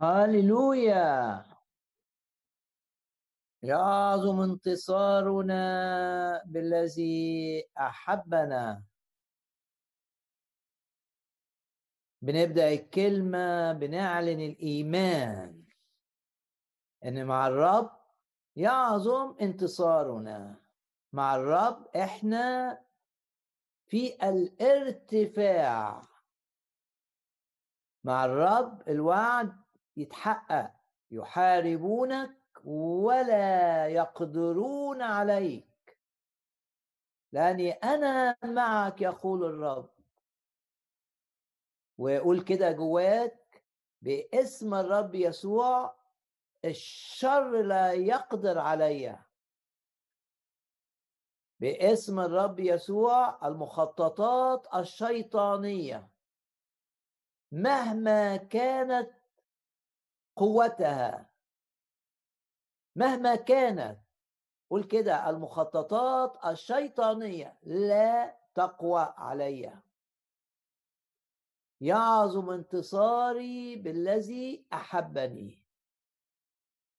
هللويا يعظم انتصارنا بالذي أحبنا. بنبدأ الكلمة بنعلن الإيمان إن مع الرب يعظم انتصارنا. مع الرب إحنا في الارتفاع. مع الرب الوعد يتحقق يحاربونك ولا يقدرون عليك. لأني أنا معك يقول الرب. ويقول كده جواك باسم الرب يسوع الشر لا يقدر عليّ. باسم الرب يسوع المخططات الشيطانية. مهما كانت قوتها. مهما كانت قول كده المخططات الشيطانية لا تقوى علي يعظم انتصاري بالذي أحبني.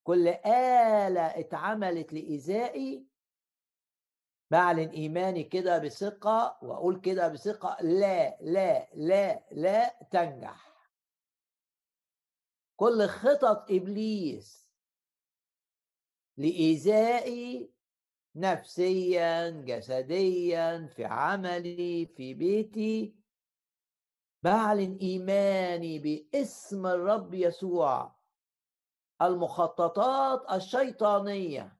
كل آلة اتعملت لإيذائي. بعلن ايماني كده بثقة وأقول كده بثقة لا لا لا لا تنجح. كل خطط إبليس لايذائي نفسيا جسديا في عملي في بيتي. بعلن ايماني باسم الرب يسوع المخططات الشيطانية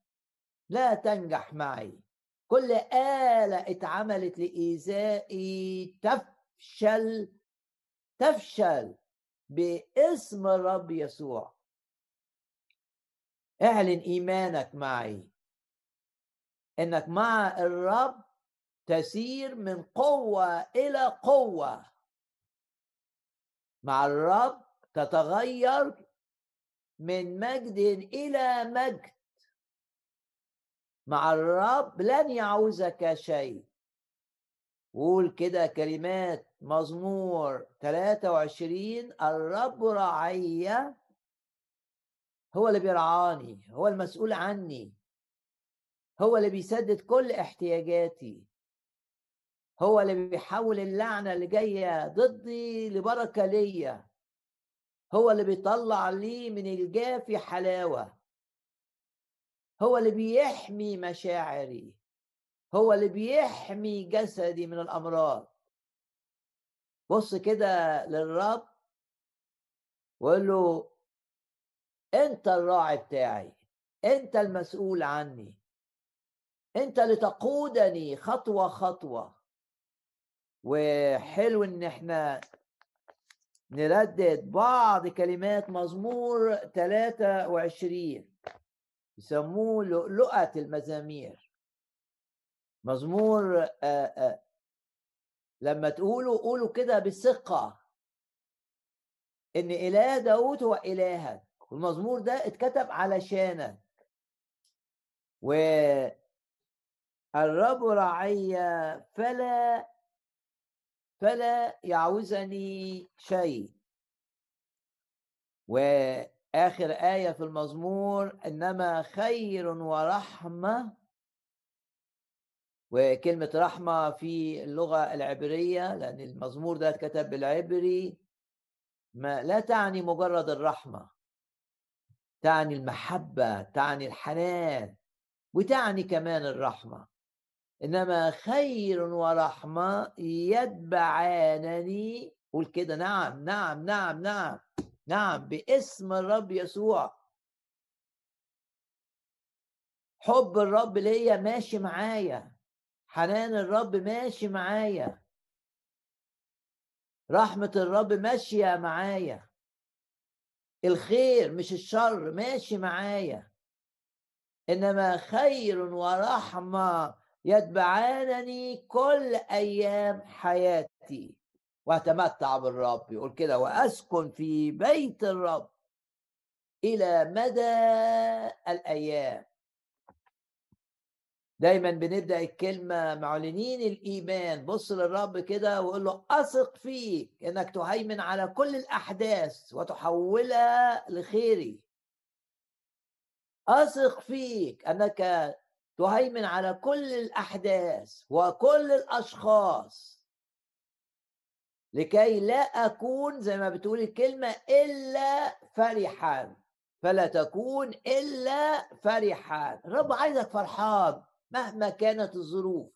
لا تنجح معي. كل آلة اتعملت لإيذائي تفشل تفشل. باسم الرب يسوع. اعلن إيمانك معي. إنك مع الرب تسير من قوة إلى قوة. مع الرب تتغير من مجد إلى مجد. مع الرب لن يعوزك شيء. قول كده كلمات مزمور 23 الرب راعي هو اللي بيرعاني هو المسؤول عني هو اللي بيسدد كل احتياجاتي هو اللي بيحول اللعنة اللي جاية ضدي لبركة ليا هو اللي بيطلع لي من الجافي حلاوة هو اللي بيحمي مشاعري هو اللي بيحمي جسدي من الأمراض. بص كده للرب وقول له أنت الراعي بتاعي أنت المسؤول عني أنت اللي تقودني خطوة خطوة وحلو إن إحنا نردد بعض كلمات مزمور 23 يسموه لؤلؤة المزامير مزمور لما تقولوا قولوا كده بثقة إن إله داود هو إلهك. والمزمور ده اتكتب علشانك. والرب رعي فلا فلا يعوزني شيء. و آخر آية في المزمور إنما خير ورحمة وكلمة رحمة في اللغة العبرية لأن المزمور ده اتكتب بالعبري. ما لا تعني مجرد الرحمة تعني المحبة تعني الحنان وتعني كمان الرحمة. إنما خير ورحمة يتبعانني. قول كده نعم نعم نعم نعم نعم باسم الرب يسوع. حب الرب ليا ماشي معايا. حنان الرب ماشي معايا. رحمة الرب ماشية معايا. الخير مش الشر ماشي معايا. إنما خير ورحمة يتبعانني كل أيام حياتي. وأتمتع بالرب. يقول كده وأسكن في بيت الرب إلى مدى الأيام. دايما بنبدأ الكلمة معلنين الإيمان. بص للرب كده وقول له أثق فيك إنك تهيمن على كل الأحداث وتحولها لخيري. أثق فيك إنك تهيمن على كل الأحداث وكل الأشخاص. لكي لا أكون زي ما بتقول الكلمة إلا فرحا. فلا تكون إلا فرحا. الرب عايزك فرحان. مهما كانت الظروف.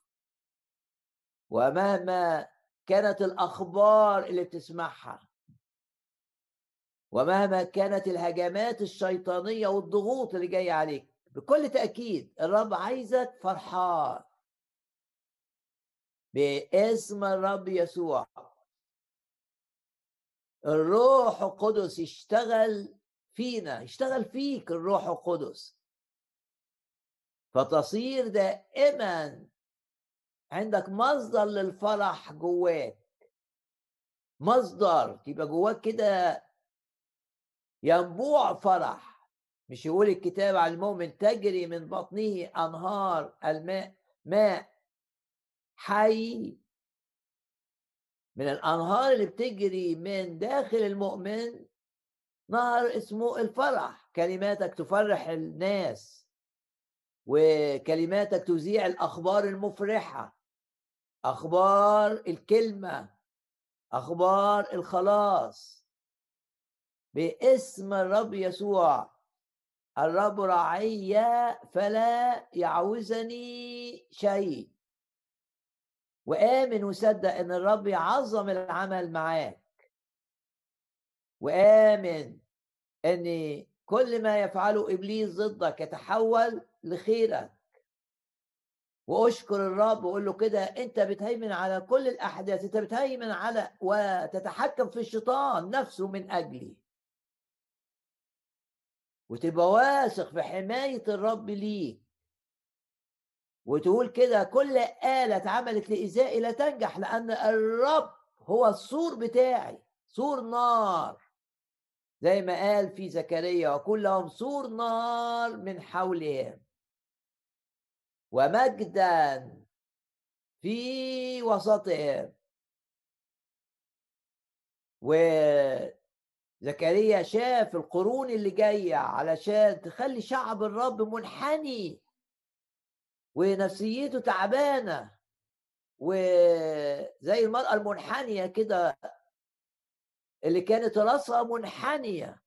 ومهما كانت الأخبار اللي بتسمعها. ومهما كانت الهجمات الشيطانية والضغوط اللي جاية عليك. بكل تأكيد الرب عايزك فرحان. باسم الرب يسوع. الروح القدس يشتغل فينا يشتغل فيك الروح القدس. فتصير دائما عندك مصدر للفرح جواك. مصدر تبقى جواك كده ينبوع فرح. مش يقول الكتاب على المؤمن تجري من بطنه أنهار الماء ماء حي. من الأنهار اللي بتجري من داخل المؤمن نهر اسمه الفرح. كلماتك تفرح الناس. وكلماتك تذيع الأخبار المفرحة. أخبار الكلمة. أخبار الخلاص. باسم الرب يسوع. الرب رعي فلا يعوزني شيء. وآمن وصدق إن الرب يعظم العمل معاك. وآمن إن كل ما يفعله إبليس ضدك يتحول لخيرك. وأشكر الرب وقول له كده أنت بتهيمن على كل الأحداث أنت بتهيمن على وتتحكم في الشيطان نفسه من أجلي. وتبقى واثق في حماية الرب ليك. وتقول كده كل آلة اتعملت لإيذائي لا تنجح لأن الرب هو السور بتاعي سور نار. زي ما قال في زكريا وكل لهم سور نار من حولهم. ومجدا في وسطهم. وزكريا شاف القرون اللي جاية علشان تخلي شعب الرب منحني ونفسيته تعبانة وزي المرأة المنحنية كده اللي كانت راسها منحنية.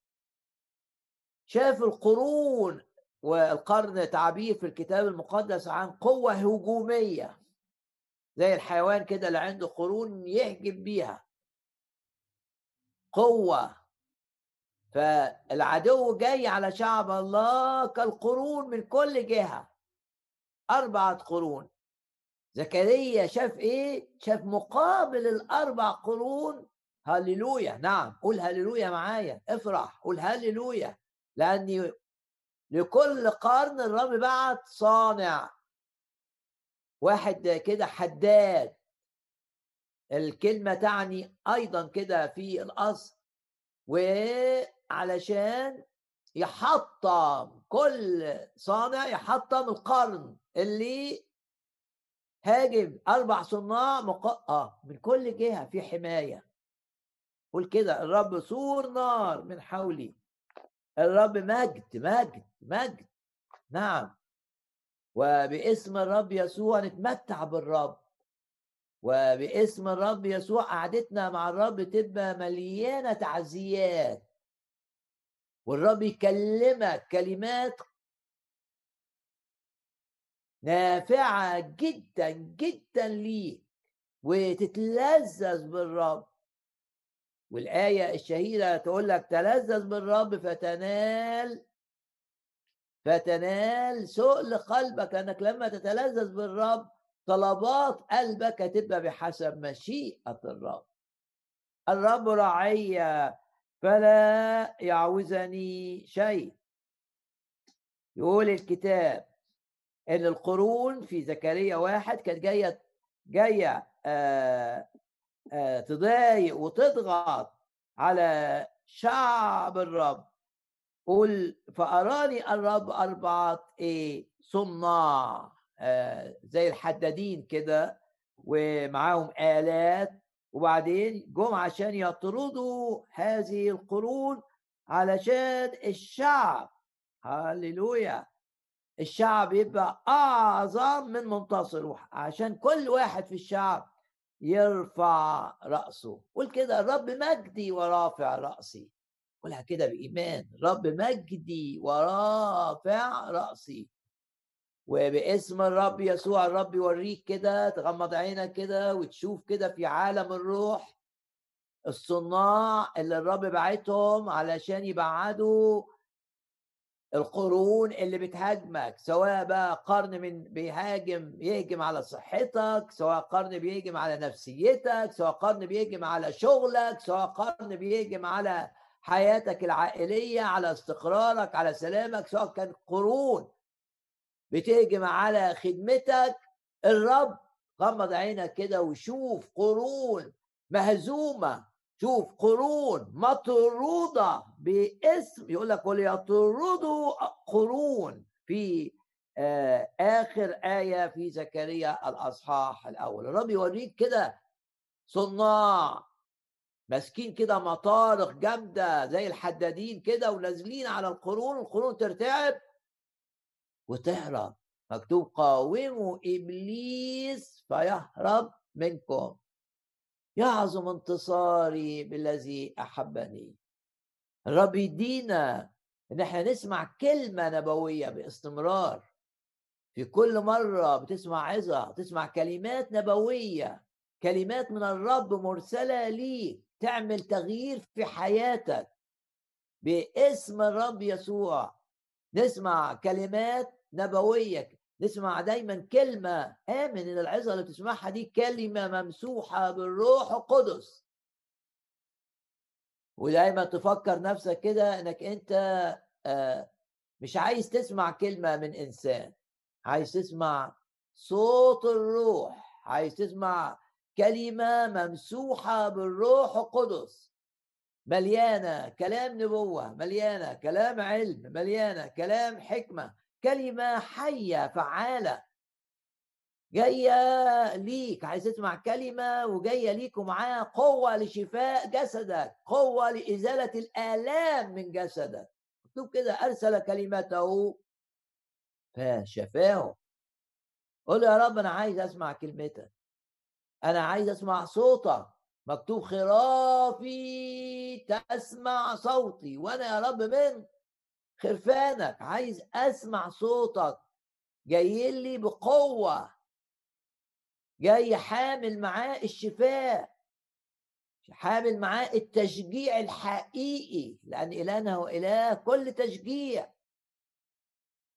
شاف القرون والقرن تعبير في الكتاب المقدس عن قوة هجومية زي الحيوان كده اللي عنده قرون يهجم بيها. قوة. فالعدو جاي على شعب الله كالقرون من كل جهة. أربعة قرون. زكريا شاف إيه؟ شاف مقابل الأربع قرون هللويا نعم قول هللويا معايا افرح قول هللويا لأني لكل قرن الرب بعت صانع. واحد كده حداد. الكلمة تعني أيضا كده في الأصل. وعلشان يحطم كل صانع يحطم القرن. اللي هاجم أربع صناع مق... آه من كل جهة في حماية. قول كده الرب سور نار من حولي. الرب مجد مجد مجد. نعم. وباسم الرب يسوع نتمتع بالرب. وباسم الرب يسوع قعدتنا مع الرب تبقى مليانة تعزيات. والرب يكلمك كلمات نافعة جدا جدا ليك وتتلذذ بالرب. والآية الشهيرة تقول لك تلذذ بالرب فتنال فتنال سؤل قلبك إنك لما تتلذذ بالرب طلبات قلبك هتبقى بحسب مشيئة الرب. الرب رعي فلا يعوزني شيء. يقول الكتاب إن القرون في زكريا واحد كانت جاية جاية آه تضايق وتضغط على شعب الرب. قل فأراني الرب أربعة إيه؟ صناع آه، زي الحدادين كده ومعاهم آلات وبعدين جم عشان يطردوا هذه القرون علشان الشعب. هللويا! الشعب يبقى أعظم من منتصر عشان كل واحد في الشعب يرفع رأسه قول كده الرب مجدي ورافع رأسي. قولها كده بإيمان رب مجدي ورافع رأسي. وباسم الرب يسوع الرب يوريك كده تغمض عينك كده وتشوف كده في عالم الروح الصناع اللي الرب بعتهم علشان يبعدوا القرون اللي بتهاجمك سواء بقى قرن من بيهاجم يهجم على صحتك سواء قرن بيهجم على نفسيتك سواء قرن بيهجم على شغلك سواء قرن بيهجم على حياتك العائلية على استقرارك على سلامك سواء كان قرون بتهجم على خدمتك. الرب غمض عينك كده وشوف قرون مهزومة. شوف قرون مطرودة باسم يقول لك وليطردوا قرون في آه آخر آية في زكريا الأصحاح الأول. الرب يوريك كده صناع ماسكين كده مطارق جامدة زي الحدادين كده ونازلين على القرون القرون ترتعب وتهرب. مكتوب قاوموا إبليس فيهرب منكم. يعظم انتصاري بالذي أحبني. الرب يدينا إن إحنا نسمع كلمة نبوية باستمرار. في كل مرة بتسمع عظة تسمع كلمات نبوية كلمات من الرب مرسلة ليك تعمل تغيير في حياتك. باسم الرب يسوع نسمع كلمات نبوية نسمع دايما كلمة آمن إن العظة اللي بتسمعها دي كلمة ممسوحة بالروح القدس. ودايما تفكر نفسك كده إنك أنت آه، مش عايز تسمع كلمة من إنسان. عايز تسمع صوت الروح. عايز تسمع كلمة ممسوحة بالروح القدس. مليانة كلام نبوة مليانة كلام علم مليانة كلام حكمة. كلمة حية فعالة. جاية ليك عايز تسمع كلمة وجاية ليك ومعاها قوة لشفاء جسدك قوة لإزالة الآلام من جسدك. مكتوب كده أرسل كلمته فشفاه. قول يا رب أنا عايز أسمع كلمتك. أنا عايز أسمع صوتك. مكتوب خرافي تسمع صوتي. وأنا يا رب من خرفانك عايز أسمع صوتك. جاي لي بقوة. جاي حامل معاه الشفاء. حامل معاه التشجيع الحقيقي. لأن إلهنا هو إله كل تشجيع.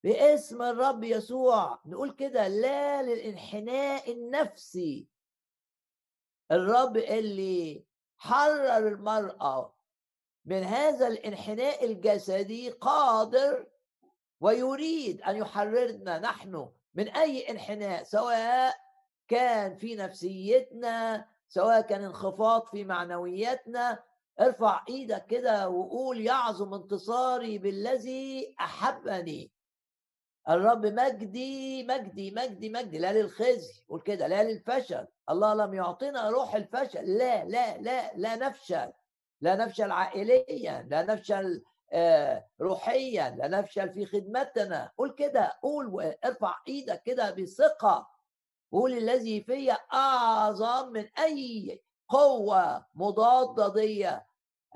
باسم الرب يسوع. نقول كده لا للانحناء النفسي. الرب اللي حرر المرأة. من هذا الانحناء الجسدي قادر ويريد أن يحررنا نحن من أي انحناء سواء كان في نفسيتنا سواء كان انخفاض في معنوياتنا. ارفع إيدك كده وقول يعظم انتصاري بالذي أحبني. الرب مجدي مجدي مجدي مجدي لا للخزي قول كده لا للفشل. الله لم يعطينا روح الفشل لا لا لا لا نفشل. لا نفشل عائليا لا نفشل آه، روحيا لا نفشل في خدمتنا. قول كده قول ارفع إيدك كده بثقة. قول الذي في أعظم من أي قوة مضادة دي.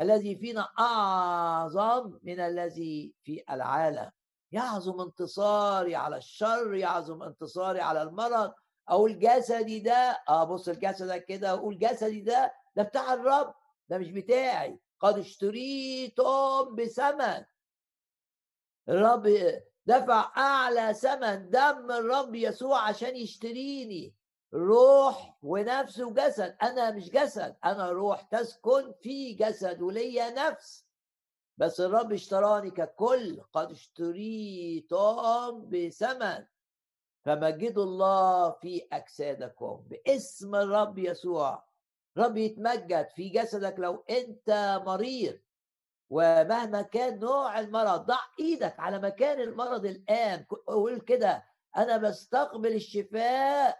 الذي فينا أعظم من الذي في العالم. يعظم انتصاري على الشر يعظم انتصاري على المرض. أو الجسدي ده آه بص الجسد كده أقول جسدي ده ده بتاع الرب. ده مش بتاعي. قد اشتريتم بثمن. الرب دفع أعلى ثمن دم الرب يسوع عشان يشتريني. روح ونفس وجسد. أنا مش جسد أنا روح تسكن في جسد وليا نفس. بس الرب اشتراني ككل. قد اشتريتم بثمن. فمجدوا الله في أجسادكم باسم الرب يسوع. رب يتمجد في جسدك لو أنت مريض ومهما كان نوع المرض ضع إيدك على مكان المرض الآن. قول كده أنا بستقبل الشفاء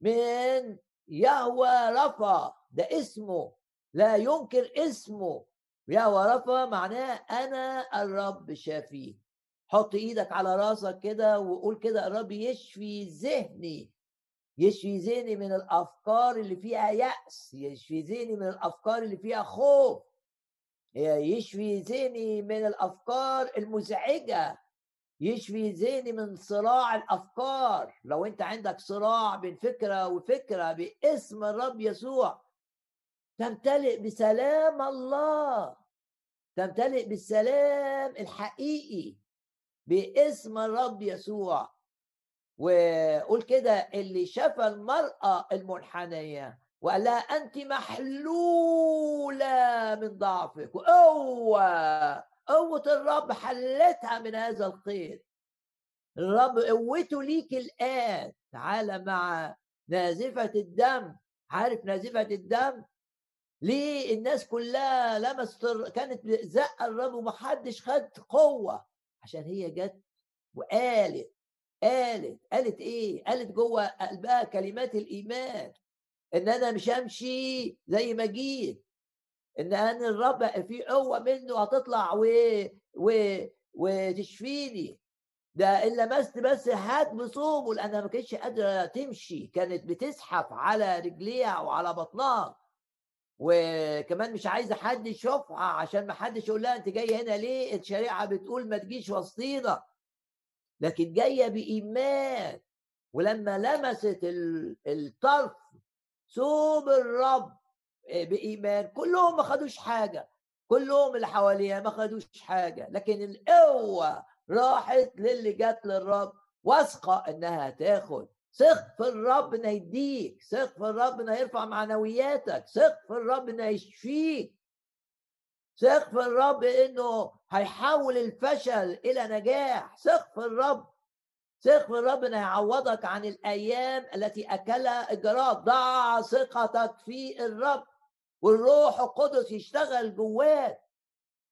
من يهوى رفا. ده اسمه. لا ينكر اسمه. يهوى رفا معناه أنا الرب شافيه. حط إيدك على راسك كده وقول كده الرب يشفي ذهني. يشفي ذهني من الأفكار اللي فيها يأس يشفي ذهني من الأفكار اللي فيها خوف. يشفي ذهني من الأفكار المزعجة يشفي ذهني من صراع الأفكار. لو أنت عندك صراع بين فكرة وفكرة باسم الرب يسوع تمتلئ بسلام الله تمتلئ بالسلام الحقيقي باسم الرب يسوع. وقول كده اللي شفى المرأة المنحنية وقال لها أنت محلولة من ضعفك وقوة قوة الرب حلتها من هذا القيد الرب قوته ليك الآن. تعالى مع نازفة الدم. عارف نازفة الدم؟ ليه الناس كلها لمست كانت زق الرب ومحدش خد قوة؟ عشان هي جت وقالت قالت قالت إيه؟ قالت جوه قلبها كلمات الإيمان إن أنا مش همشي زي ما جيت إن أنا الرب في قوة منه هتطلع و... و... وتشفيني. ده ان لمست بس هات بصومه لانها ما كانتش قادرة تمشي كانت بتزحف على رجليها وعلى بطنها. وكمان مش عايزة حد يشوفها عشان ما حدش يقول لها أنت جاية هنا ليه؟ الشريعة بتقول ما تجيش وسطينا. لكن جاية بإيمان. ولما لمست الطرف ثوب الرب آه، بإيمان كلهم ما خدوش حاجة. كلهم اللي حواليها ما خدوش حاجة. لكن القوة راحت للي جت للرب واثقة إنها هتاخد. ثق في الرب إنه يديك ثق في الرب إنه يرفع معنوياتك ثق في الرب إنه يشفيك. ثق في الرب إنه هيحول الفشل إلى نجاح. ثق في الرب. ثق في الرب إنه يعوضك عن الأيام التي أكلها الجراد. ضع ثقتك في الرب. والروح القدس يشتغل جواك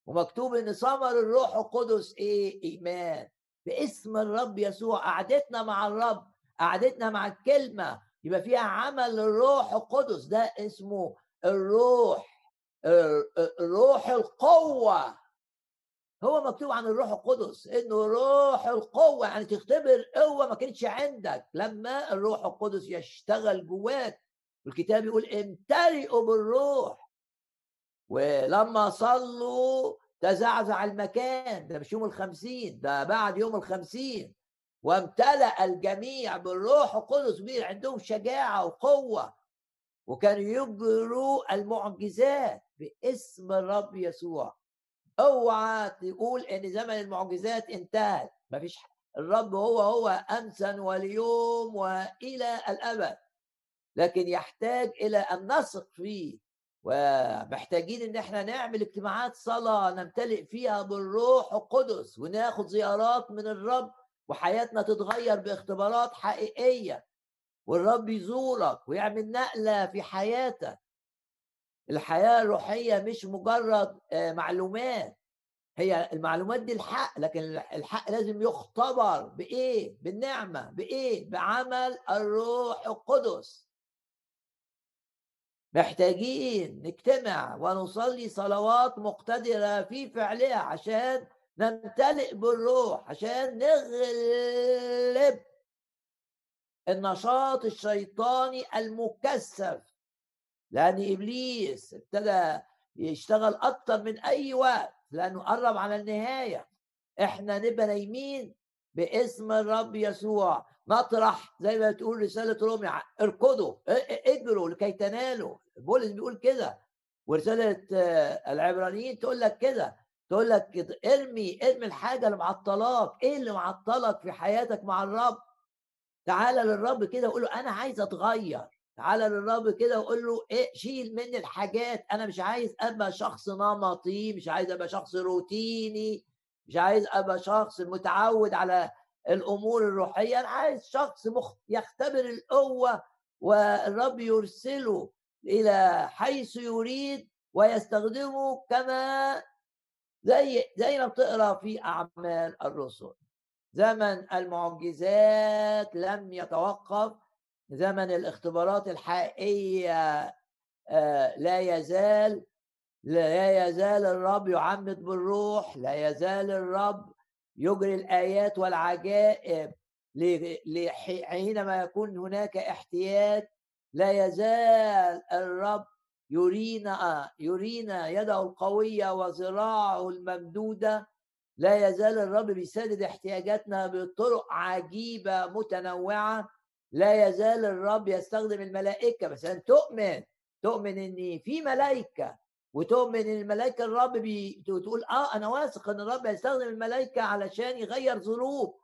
ومكتوب إن ثمر الروح القدس إيه؟ إيمان. باسم الرب يسوع. قعدتنا مع الرب. قعدتنا مع الكلمة. يبقى فيها عمل الروح القدس. ده اسمه الروح روح القوة. هو مكتوب عن الروح القدس إنه روح القوة. يعني تختبر قوة ما كانتش عندك. لما الروح القدس يشتغل جواك والكتاب يقول امتلئوا بالروح. ولما صلوا تزعزع المكان. ده مش يوم الخمسين ده بعد يوم الخمسين. وامتلأ الجميع بالروح القدس. عندهم شجاعة وقوة. وكانوا يجروا المعجزات. باسم الرب يسوع. اوعى تقول إن زمن المعجزات انتهت. مفيش الرب هو هو امسا واليوم وإلى الأبد. لكن يحتاج إلى أن نثق فيه. ومحتاجين إن إحنا نعمل اجتماعات صلاة نمتلئ فيها بالروح القدس وناخد زيارات من الرب وحياتنا تتغير باختبارات حقيقية. والرب يزورك ويعمل نقلة في حياتك. الحياة الروحية مش مجرد آه، معلومات. هي المعلومات دي الحق لكن الحق لازم يختبر بإيه؟ بالنعمة. بإيه؟ بعمل الروح القدس. محتاجين نجتمع ونصلي صلوات مقتدرة في فعلها عشان نمتلئ بالروح عشان نغلب النشاط الشيطاني المكثف. لأن إبليس ابتدى يشتغل أكتر من أي وقت لأنه قرب على النهاية. إحنا نبقى نايمين باسم الرب يسوع. نطرح زي ما تقول رسالة رومي اركضوا اجروا لكي تنالوا. بولس بيقول كده. ورسالة العبرانيين تقول لك كده. تقول لك ارمي ارمي الحاجة اللي معطلاك. إيه اللي معطلك في حياتك مع الرب؟ تعالى للرب كده وقول له أنا عايز أتغير. تعالى للرب كده وقول له إيه شيل مني الحاجات. أنا مش عايز أبقى شخص نمطي مش عايز أبقى شخص روتيني مش عايز أبقى شخص متعود على الأمور الروحية. أنا عايز شخص مخ... يختبر القوة والرب يرسله إلى حيث يريد ويستخدمه كما زي زي ما بتقرأ في أعمال الرسل. زمن المعجزات لم يتوقف زمن الاختبارات الحقيقية آه، لا يزال لا يزال الرب يعمد بالروح لا يزال الرب يجري الآيات والعجائب حينما يكون هناك احتياج لا يزال الرب يرينا يرينا يده القوية وذراعه الممدودة لا يزال الرب بيسدد احتياجاتنا بطرق عجيبة متنوعة لا يزال الرب يستخدم الملائكة بس أن تؤمن تؤمن إن في ملائكة وتؤمن إن الملائكة الرب بي... تقول آه أنا واثق إن الرب هيستخدم الملائكة علشان يغير ظروف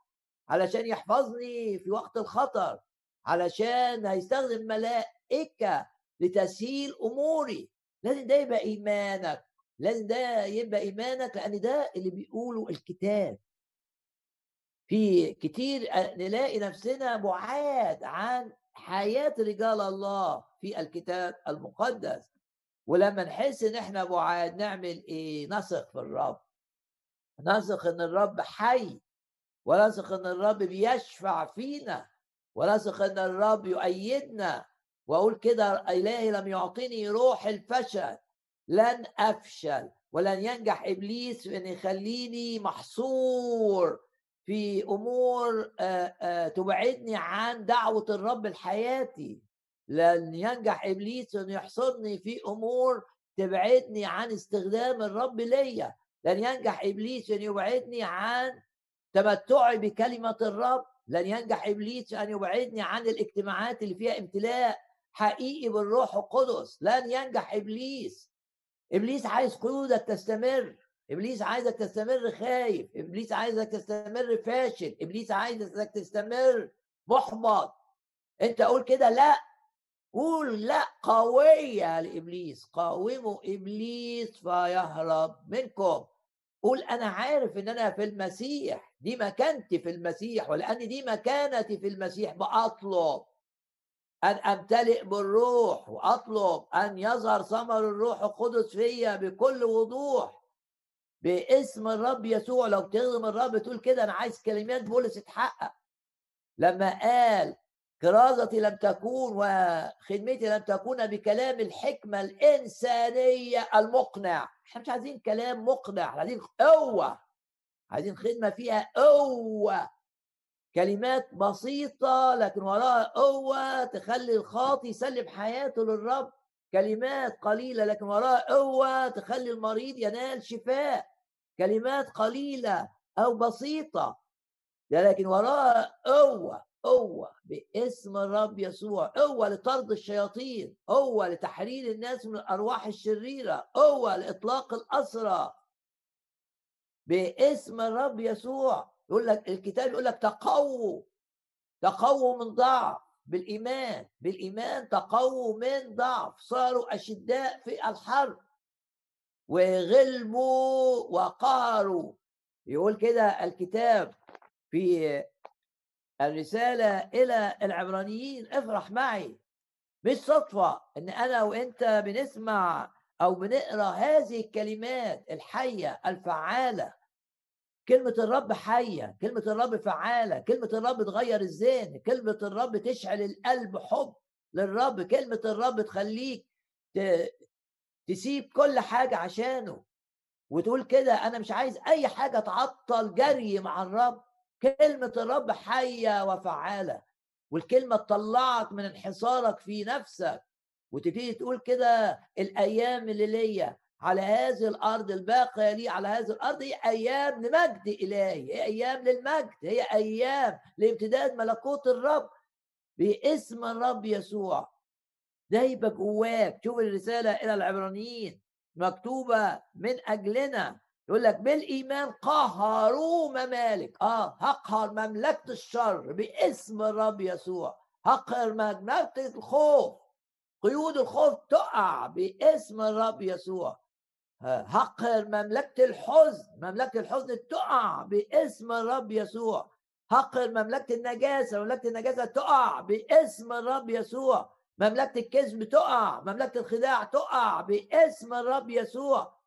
علشان يحفظني في وقت الخطر علشان هيستخدم ملائكة لتسهيل أموري. لازم ده يبقى إيمانك لازم ده يبقى إيمانك لأن ده اللي بيقوله الكتاب. في كتير نلاقي نفسنا بعاد عن حياة رجال الله في الكتاب المقدس. ولما نحس إن إحنا بعاد نعمل إيه؟ نثق في الرب. نثق إن الرب حي ونثق إن الرب بيشفع فينا ونثق إن الرب يؤيدنا. وأقول كده إلهي لم يعطيني روح الفشل لن أفشل ولن ينجح إبليس في إن يخليني محصور في أمور تبعدني عن دعوة الرب لحياتي لن ينجح إبليس ان يحصرني في أمور تبعدني عن استخدام الرب ليا. لن ينجح إبليس أن يبعدني عن تمتعي بكلمة الرب. لن ينجح إبليس أن يبعدني عن الاجتماعات اللي فيها امتلاء حقيقي بالروح القدس. لن ينجح إبليس. إبليس عايز قيودك تستمر. إبليس عايزك تستمر خايف إبليس عايزك تستمر فاشل إبليس عايزك تستمر محبط. أنت قول كده لا قول لا قوية لإبليس قاوموا إبليس فيهرب منكم. قول أنا عارف إن أنا في المسيح دي مكانتي في المسيح ولأن دي مكانتي في المسيح بأطلب أن أمتلئ بالروح وأطلب أن يظهر ثمر الروح القدس فيا بكل وضوح. باسم الرب يسوع. لو بتخدم الرب تقول كده أنا عايز كلمات بولس تتحقق. لما قال كرازتي لم تكون وخدمتي لم تكون بكلام الحكمة الإنسانية المقنع. إحنا مش عايزين كلام مقنع عايزين قوة. عايزين خدمة فيها قوة. كلمات بسيطة لكن وراها قوة تخلي الخاطي يسلم حياته للرب. كلمات قليلة لكن وراها قوة تخلي المريض ينال شفاء. كلمات قليلة أو بسيطة لكن وراها قوة قوة باسم الرب يسوع قوة لطرد الشياطين قوة لتحرير الناس من الأرواح الشريرة قوة لإطلاق الأسرى. باسم الرب يسوع يقول لك الكتاب يقول لك تقووا تقووا من ضعف. بالإيمان بالإيمان تقووا من ضعف صاروا أشداء في الحرب. وغلبوا وقهروا. يقول كده الكتاب في الرسالة إلى العبرانيين افرح معي. مش صدفة إن أنا وأنت بنسمع أو بنقرأ هذه الكلمات الحية الفعالة. كلمة الرب حية كلمة الرب فعالة كلمة الرب تغير الذهن كلمة الرب تشعل القلب حب للرب كلمة الرب تخليك تسيب كل حاجة عشانه وتقول كده أنا مش عايز أي حاجة تعطل جري مع الرب. كلمة الرب حية وفعالة والكلمة تطلعك من انحصارك في نفسك وتبتدي تقول كده الأيام اللي ليا على هذه الأرض الباقية لي على هذه الأرض هي أيام لمجد إلهي هي أيام للمجد هي أيام لامتداد ملكوت الرب باسم الرب يسوع. ده يبقى جواك شوف الرسالة إلى العبرانيين مكتوبة من أجلنا يقول لك بالإيمان قهروا ممالك. آه هقهر مملكة الشر باسم الرب يسوع. هقهر مملكة الخوف قيود الخوف تقع باسم الرب يسوع. هقهر مملكة الحزن مملكة الحزن تقع باسم الرب يسوع. هقهر مملكة النجاسة مملكة النجاسة تقع باسم الرب يسوع. مملكة الكذب تقع مملكة الخداع تقع باسم الرب يسوع.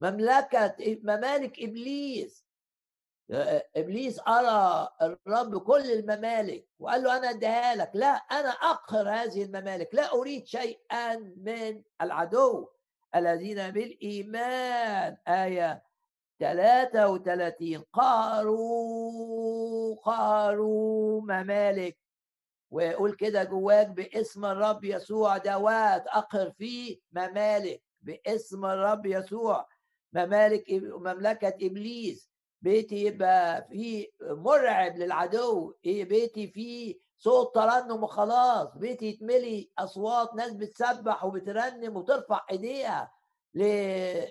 مملكة ممالك إبليس. إبليس ارى الرب كل الممالك وقال له أنا اديها لك لا أنا أقهر هذه الممالك. لا أريد شيئا من العدو. الذين بالإيمان. آية 33 قهروا قهروا ممالك ويقول كده جواك باسم الرب يسوع دوات اقهر فيه ممالك باسم الرب يسوع. ممالك مملكة إبليس. بيتي يبقى فيه مرعب للعدو. إيه بيتي فيه صوت ترنم وخلاص. بيتي يتملي أصوات ناس بتسبح وبترنم وترفع إيديها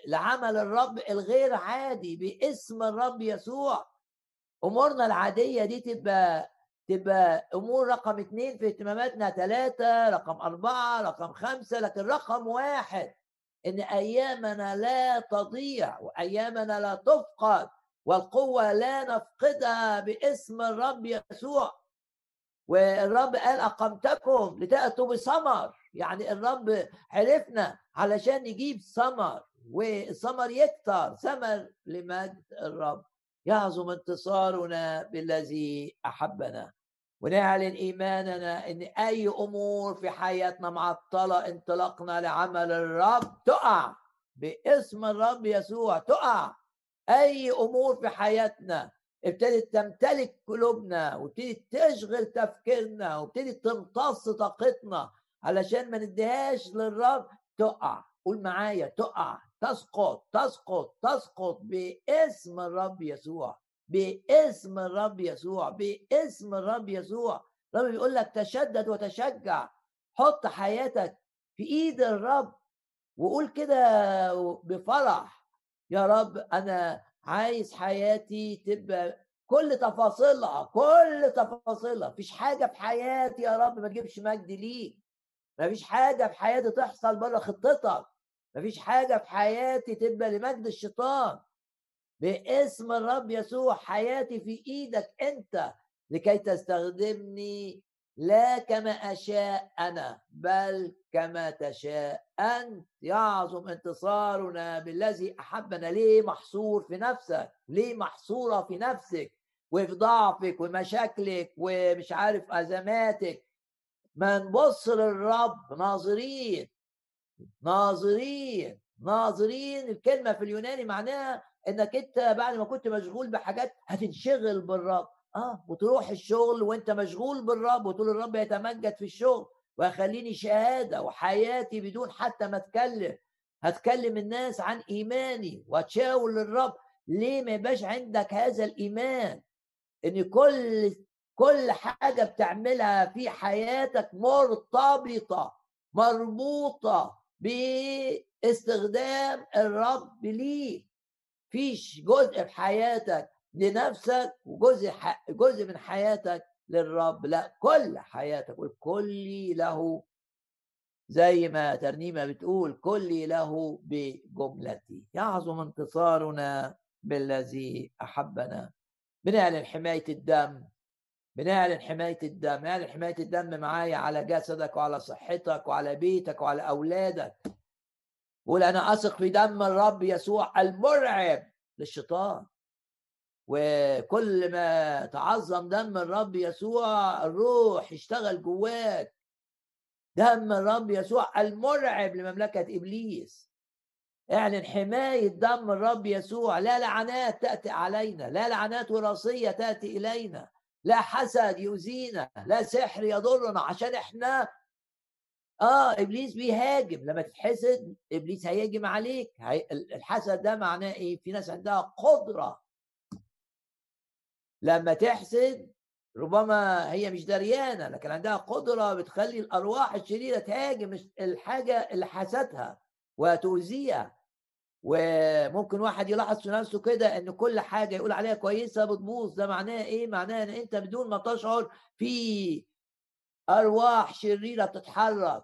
لعمل الرب الغير عادي باسم الرب يسوع. أمورنا العادية دي تبقى تبقى أمور رقم اثنين في اهتماماتنا ثلاثة رقم أربعة رقم خمسة لكن رقم واحد إن أيامنا لا تضيع وأيامنا لا تفقد والقوة لا نفقدها باسم الرب يسوع. والرب قال أقمتكم لتأتوا بثمر. يعني الرب عرفنا علشان نجيب ثمر والثمر يكتر ثمر لمجد الرب. يعظم انتصارنا بالذي أحبنا. ونعلن إيماننا إن أي أمور في حياتنا معطلة انطلاقنا لعمل الرب تقع. باسم الرب يسوع تقع. أي أمور في حياتنا ابتدت تمتلك قلوبنا وابتدت تشغل تفكيرنا وابتدت تمتص طاقتنا علشان ما نديهاش للرب تقع. قول معايا تقع تسقط تسقط تسقط باسم الرب يسوع باسم الرب يسوع باسم الرب يسوع. الرب بيقول لك تشدد وتشجع حط حياتك في إيد الرب وقول كده بفرح يا رب أنا عايز حياتي تبقى كل تفاصيلها كل تفاصيلها. مفيش حاجة في حياتي يا رب ما تجيبش مجد ليك. مفيش حاجة في حياتي تحصل بره خطتك. مفيش حاجة في حياتي تبقى لمجد الشيطان. باسم الرب يسوع حياتي في إيدك أنت لكي تستخدمني لا كما أشاء أنا بل كما تشاء أنت. يعظم انتصارنا بالذي أحبنا. ليه محصور في نفسك؟ ليه محصورة في نفسك؟ وفي ضعفك ومشاكلك ومش عارف أزماتك. ما نبص للرب. ناظرين. ناظرين. ناظرين. الكلمة في اليوناني معناها إنك أنت بعد ما كنت مشغول بحاجات هتنشغل بالرب. آه وتروح الشغل وأنت مشغول بالرب وتقول الرب يتمجد في الشغل ويخليني شهادة وحياتي بدون حتى ما أتكلم. هتكلم الناس عن إيماني وأتشاور للرب. ليه ما يبقاش عندك هذا الإيمان؟ إن كل كل حاجة بتعملها في حياتك مرتبطة مربوطة باستخدام الرب ليك. فيش جزء في حياتك لنفسك وجزء جزء من حياتك للرب. لا كل حياتك والكل له زي ما ترنيمة بتقول كل له بجملتي. يعظم انتصارنا بالذي أحبنا. بنعلن حماية الدم بنعلن حماية الدم. نعلن حماية الدم معايا على جسدك وعلى صحتك وعلى بيتك وعلى أولادك. قول أنا أثق في دم الرب يسوع المرعب للشيطان. وكل ما تعظم دم الرب يسوع الروح يشتغل جواك. دم الرب يسوع المرعب لمملكة إبليس. اعلن حماية دم الرب يسوع. لا لعنات تأتي علينا لا لعنات وراثية تأتي إلينا. لا حسد يؤذينا لا سحر يضرنا عشان إحنا. آه إبليس بيهاجم. لما تتحسد إبليس هيهاجم عليك. الحسد ده معناه إيه؟ في ناس عندها قدرة. لما تحسد ربما هي مش دريانة لكن عندها قدرة بتخلي الأرواح الشريرة تهاجم الحاجة اللي حسدها وتؤذيها. وممكن واحد يلاحظ في نفسه كده إن كل حاجة يقول عليها كويسة بتبوظ. ده معناه إيه؟ معناه إن أنت بدون ما تشعر في أرواح شريرة بتتحرك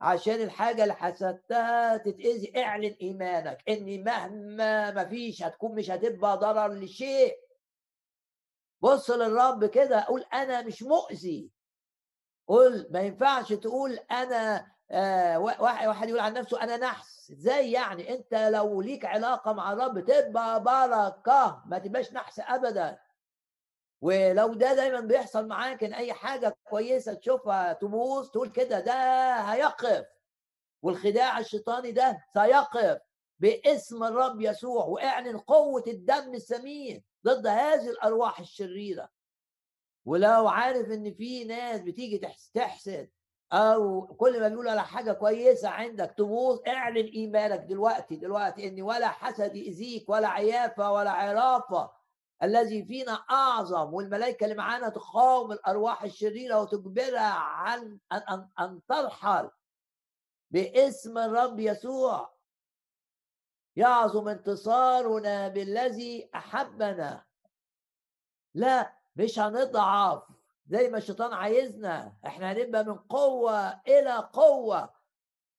عشان الحاجة اللي حسدتها تتأذي. اعلن إيمانك إن مهما ما فيش هتكون مش هتبقى ضرر لشيء. بص للرب كده قول أنا مش مؤذي. قول ما ينفعش تقول أنا آه واحد يقول عن نفسه أنا نحس. إزاي يعني؟ أنت لو ليك علاقة مع الرب تبقى بركة ما تبقاش نحس ابدا. ولو ده دايما بيحصل معاك إن أي حاجة كويسة تشوفها تبوظ تقول كده ده هيقف. والخداع الشيطاني ده سيقف باسم الرب يسوع واعلن قوة الدم السمين. ضد هذه الأرواح الشريرة. ولو عارف إن في ناس بتيجي تحسد أو كل ما بيقولوا على حاجة كويسة عندك تبوظ اعلن إيمانك دلوقتي دلوقتي إن ولا حسد يأذيك ولا عيافة ولا عرافة. الذي فينا أعظم والملائكة اللي معانا تقاوم الأرواح الشريرة وتجبرها عن ان, أن ترحل باسم الرب يسوع. يعظم انتصارنا بالذي أحبنا. لا مش هنضعف زي ما الشيطان عايزنا. إحنا هنبقى من قوة إلى قوة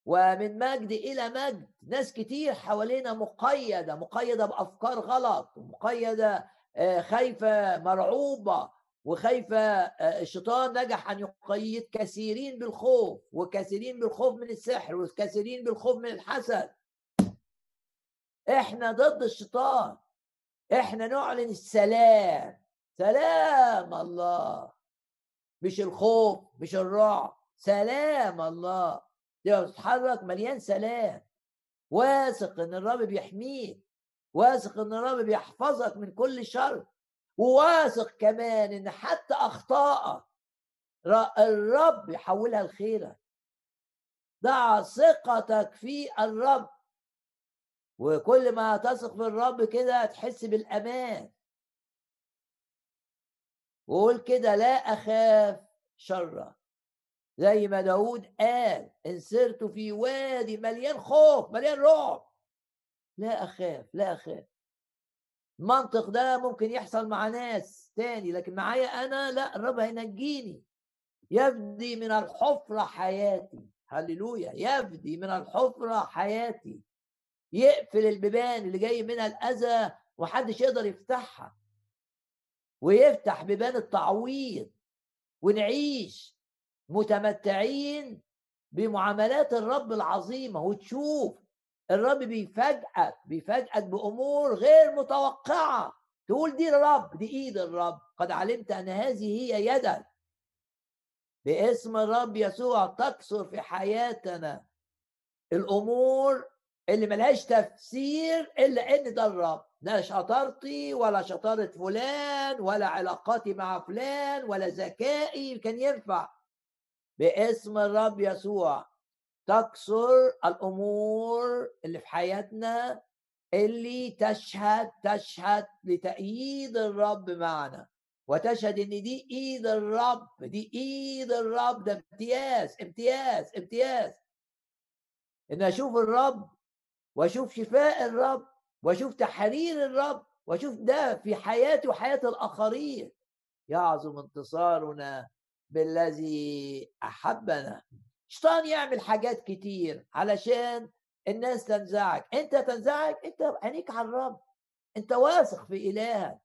ومن مجد إلى مجد. ناس كتير حوالينا مقيدة مقيدة بأفكار غلط مقيدة آه، خايفة مرعوبة وخايفة آه، الشيطان نجح أن يقيد كثيرين بالخوف وكثيرين بالخوف من السحر وكثيرين بالخوف من الحسد. إحنا ضد الشيطان. إحنا نعلن السلام. سلام الله. مش الخوف مش الرعب. سلام الله. تبقى بتتحرك مليان سلام. واثق إن الرب بيحميك. واثق إن الرب بيحفظك من كل شر. وواثق كمان إن حتى أخطائك الرب يحولها لخيرك. ضع ثقتك في الرب. وكل ما تثق في الرب كده تحس بالأمان. وقول كده لا أخاف شرا. زي ما داود قال إن سرت في وادي مليان خوف مليان رعب. لا أخاف لا أخاف. المنطق ده ممكن يحصل مع ناس تاني لكن معايا أنا؟ لا الرب هينجيني. يفدي من الحفرة حياتي. هللويا يفدي من الحفرة حياتي. يقفل البيبان اللي جاي منها الأذى ومحدش يقدر يفتحها. ويفتح بيبان التعويض ونعيش متمتعين بمعاملات الرب العظيمة. وتشوف الرب بيفاجئك بيفاجئك بأمور غير متوقعة. تقول دي الرب دي إيد الرب. قد علمت أن هذه هي يدك باسم الرب يسوع تكثر في حياتنا. الأمور اللي ملهاش تفسير إلا ان ده الرب لا شطارتي ولا شطارة فلان ولا علاقاتي مع فلان ولا ذكائي كان ينفع. باسم الرب يسوع. تكسر الأمور اللي في حياتنا اللي تشهد تشهد لتأييد الرب معنا. وتشهد إن دي إيد الرب دي إيد الرب ده امتياز امتياز امتياز. إن أشوف الرب واشوف شفاء الرب واشوف تحرير الرب واشوف ده في حياتي وحياة الآخرين. يعظم انتصارنا بالذي أحبنا. الشيطان يعمل حاجات كتير علشان الناس تنزعج. أنت تنزعج؟ أنت عينيك على الرب. أنت واثق في إلهك.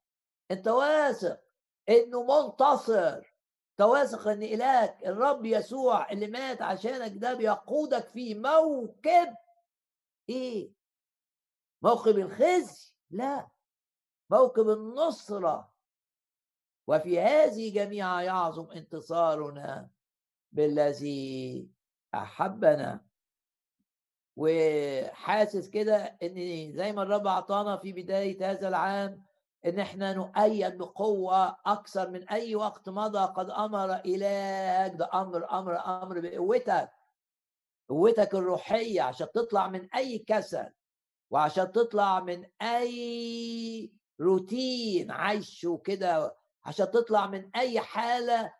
أنت واثق إنه منتصر. انت واثق إن إلهك الرب يسوع اللي مات عشانك ده بيقودك في موكب إيه؟ موكب الخزي؟ لا. موكب النصرة. وفي هذه جميعا يعظم انتصارنا بالذي أحبنا. وحاسس كده إن زي ما الرب أعطانا في بداية هذا العام إن إحنا نؤيد بقوة أكثر من أي وقت مضى قد أمر إلهك. ده أمر أمر أمر بقوتك. قوتك الروحية عشان تطلع من أي كسل وعشان تطلع من أي روتين عايشه كده عشان تطلع من أي حالة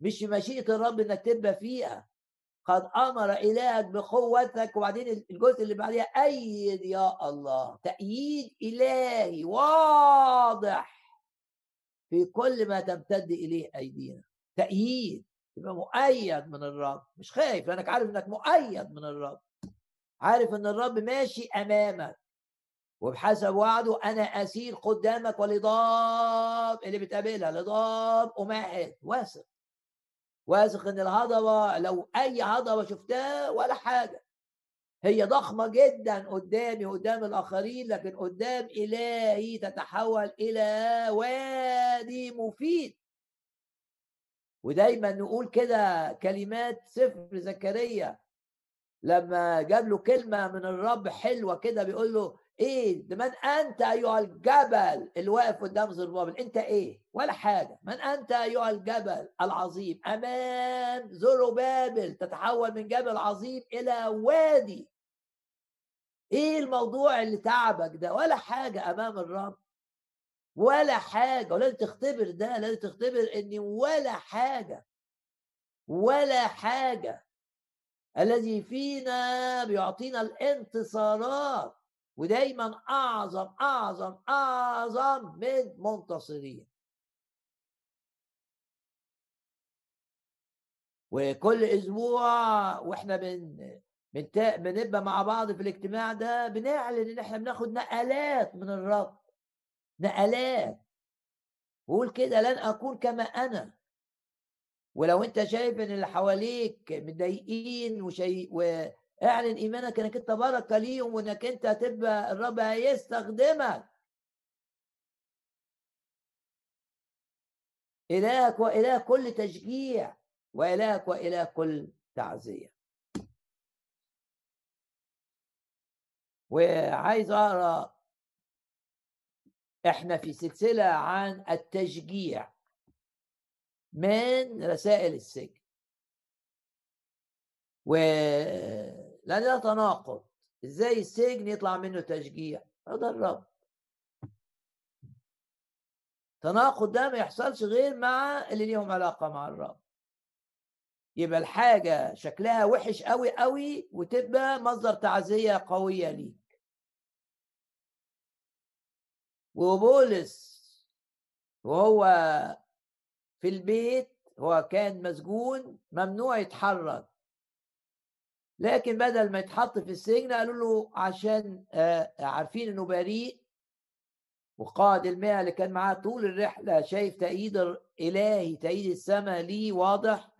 مش مشيئة الرب إنك تبقى فيها. قد أمر إلهك بقوتك وبعدين الجزء اللي بعديها أيد يا الله تأييد إلهي واضح في كل ما تمتد إليه أيدينا. تأييد. تبقى مؤيد من الرب. مش خايف لأنك عارف إنك مؤيد من الرب. عارف إن الرب ماشي أمامك. وبحسب وعده أنا أسير قدامك ولضاب اللي بتقابلها لضاب امهد واثق. واثق إن الهضبة لو أي هضبة شفتها ولا حاجة. هي ضخمة جدا قدامي قدام الآخرين لكن قدام إلهي تتحول إلى وادي مفيد. ودايما نقول كده كلمات سفر زكريا. لما جاب له كلمة من الرب حلوة كده بيقول له إيه ده من أنت أيها الجبل اللي واقف قدام زربابل؟ أنت إيه؟ ولا حاجة. من أنت أيها الجبل العظيم؟ أمام زربابل تتحول من جبل عظيم إلى وادي. إيه الموضوع اللي تعبك ده؟ ولا حاجة أمام الرب. ولا حاجة ولازم تختبر ده لازم تختبر إن ولا حاجة ولا حاجة. الذي فينا بيعطينا الانتصارات ودايما أعظم أعظم أعظم من منتصرين. وكل أسبوع وإحنا بن بنبقى مع بعض في الاجتماع ده بنعلن إن إحنا بناخد نقلات من الرب. نقلات وقول كده لن اكون كما أنا. ولو أنت شايف إن اللي حواليك مضايقين وشيء واعلن إيمانك إنك أنت بركه ليهم وإنك أنت هتبقى الرب هيستخدمك. إلهك وإله كل تشجيع وإلهك وإله كل تعزية. وعايز أقرأ إحنا في سلسلة عن التشجيع. من رسائل السجن؟ و لأن ده تناقض. إزاي السجن يطلع منه تشجيع؟ هذا الرب. تناقض ده ما يحصلش غير مع اللي ليهم علاقة مع الرب. يبقى الحاجة شكلها وحش قوي قوي وتبقى مصدر تعزية قوية ليك وبولس وهو في البيت هو كان مسجون ممنوع يتحرك. لكن بدل ما يتحط في السجن قالوا له عشان آه، عارفين إنه بريء وقائد المئة اللي كان معاه طول الرحلة شايف تأييد إلهي تأييد السماء ليه واضح.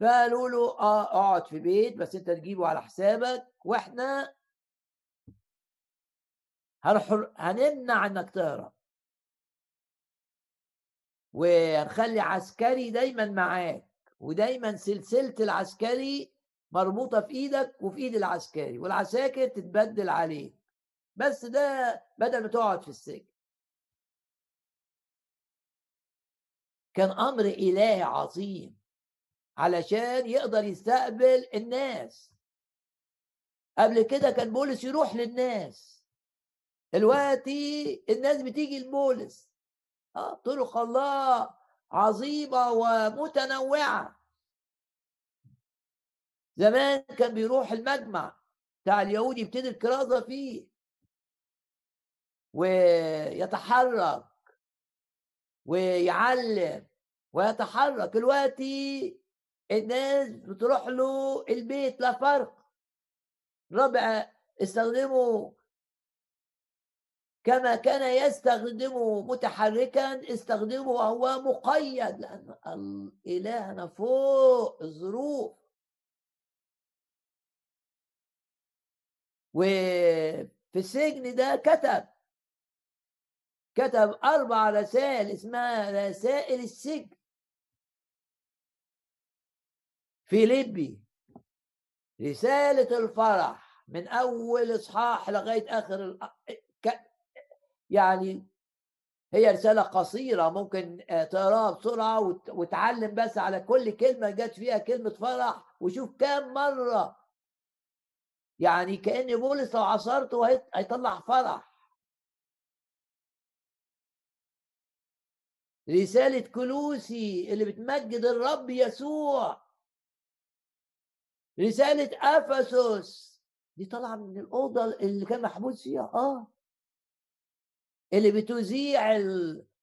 فقالوا له آه اقعد في بيت بس أنت تجيبه على حسابك وإحنا هنمنع إنك تهرب؟ ونخلي عسكري دايما معاك ودايما سلسلة العسكري مربوطة في إيدك وفي إيد العسكري والعساكر تتبدل عليك. بس ده بدل ما تقعد في السجن. كان أمر إلهي عظيم علشان يقدر يستقبل الناس. قبل كده كان بولس يروح للناس. دلوقتي الناس بتيجي لبولس آه طرق الله عظيمة ومتنوعة. زمان كان بيروح المجمع بتاع اليهود يبتدي الكرازة فيه. ويتحرك. ويعلم. ويتحرك. دلوقتي الناس بتروح له البيت لا فرق. ربع استخدموا كما كان يستخدمه متحركا استخدمه وهو مقيد لأن إلهنا فوق الظروف. وفي السجن ده كتب كتب أربع رسائل اسمها رسائل السجن. فيليبي رسالة الفرح من أول إصحاح لغاية آخر يعني هي رسالة قصيرة ممكن آه، تقراها بسرعة وتعلم بس على كل كلمة جت فيها كلمة فرح وشوف كام مرة. يعني كأن بولس لو عصرته هيطلع فرح. رسالة كلوسي اللي بتمجد الرب يسوع. رسالة أفسس. دي طالعة من الأوضة اللي كان محبوس فيها آه. اللي بتذيع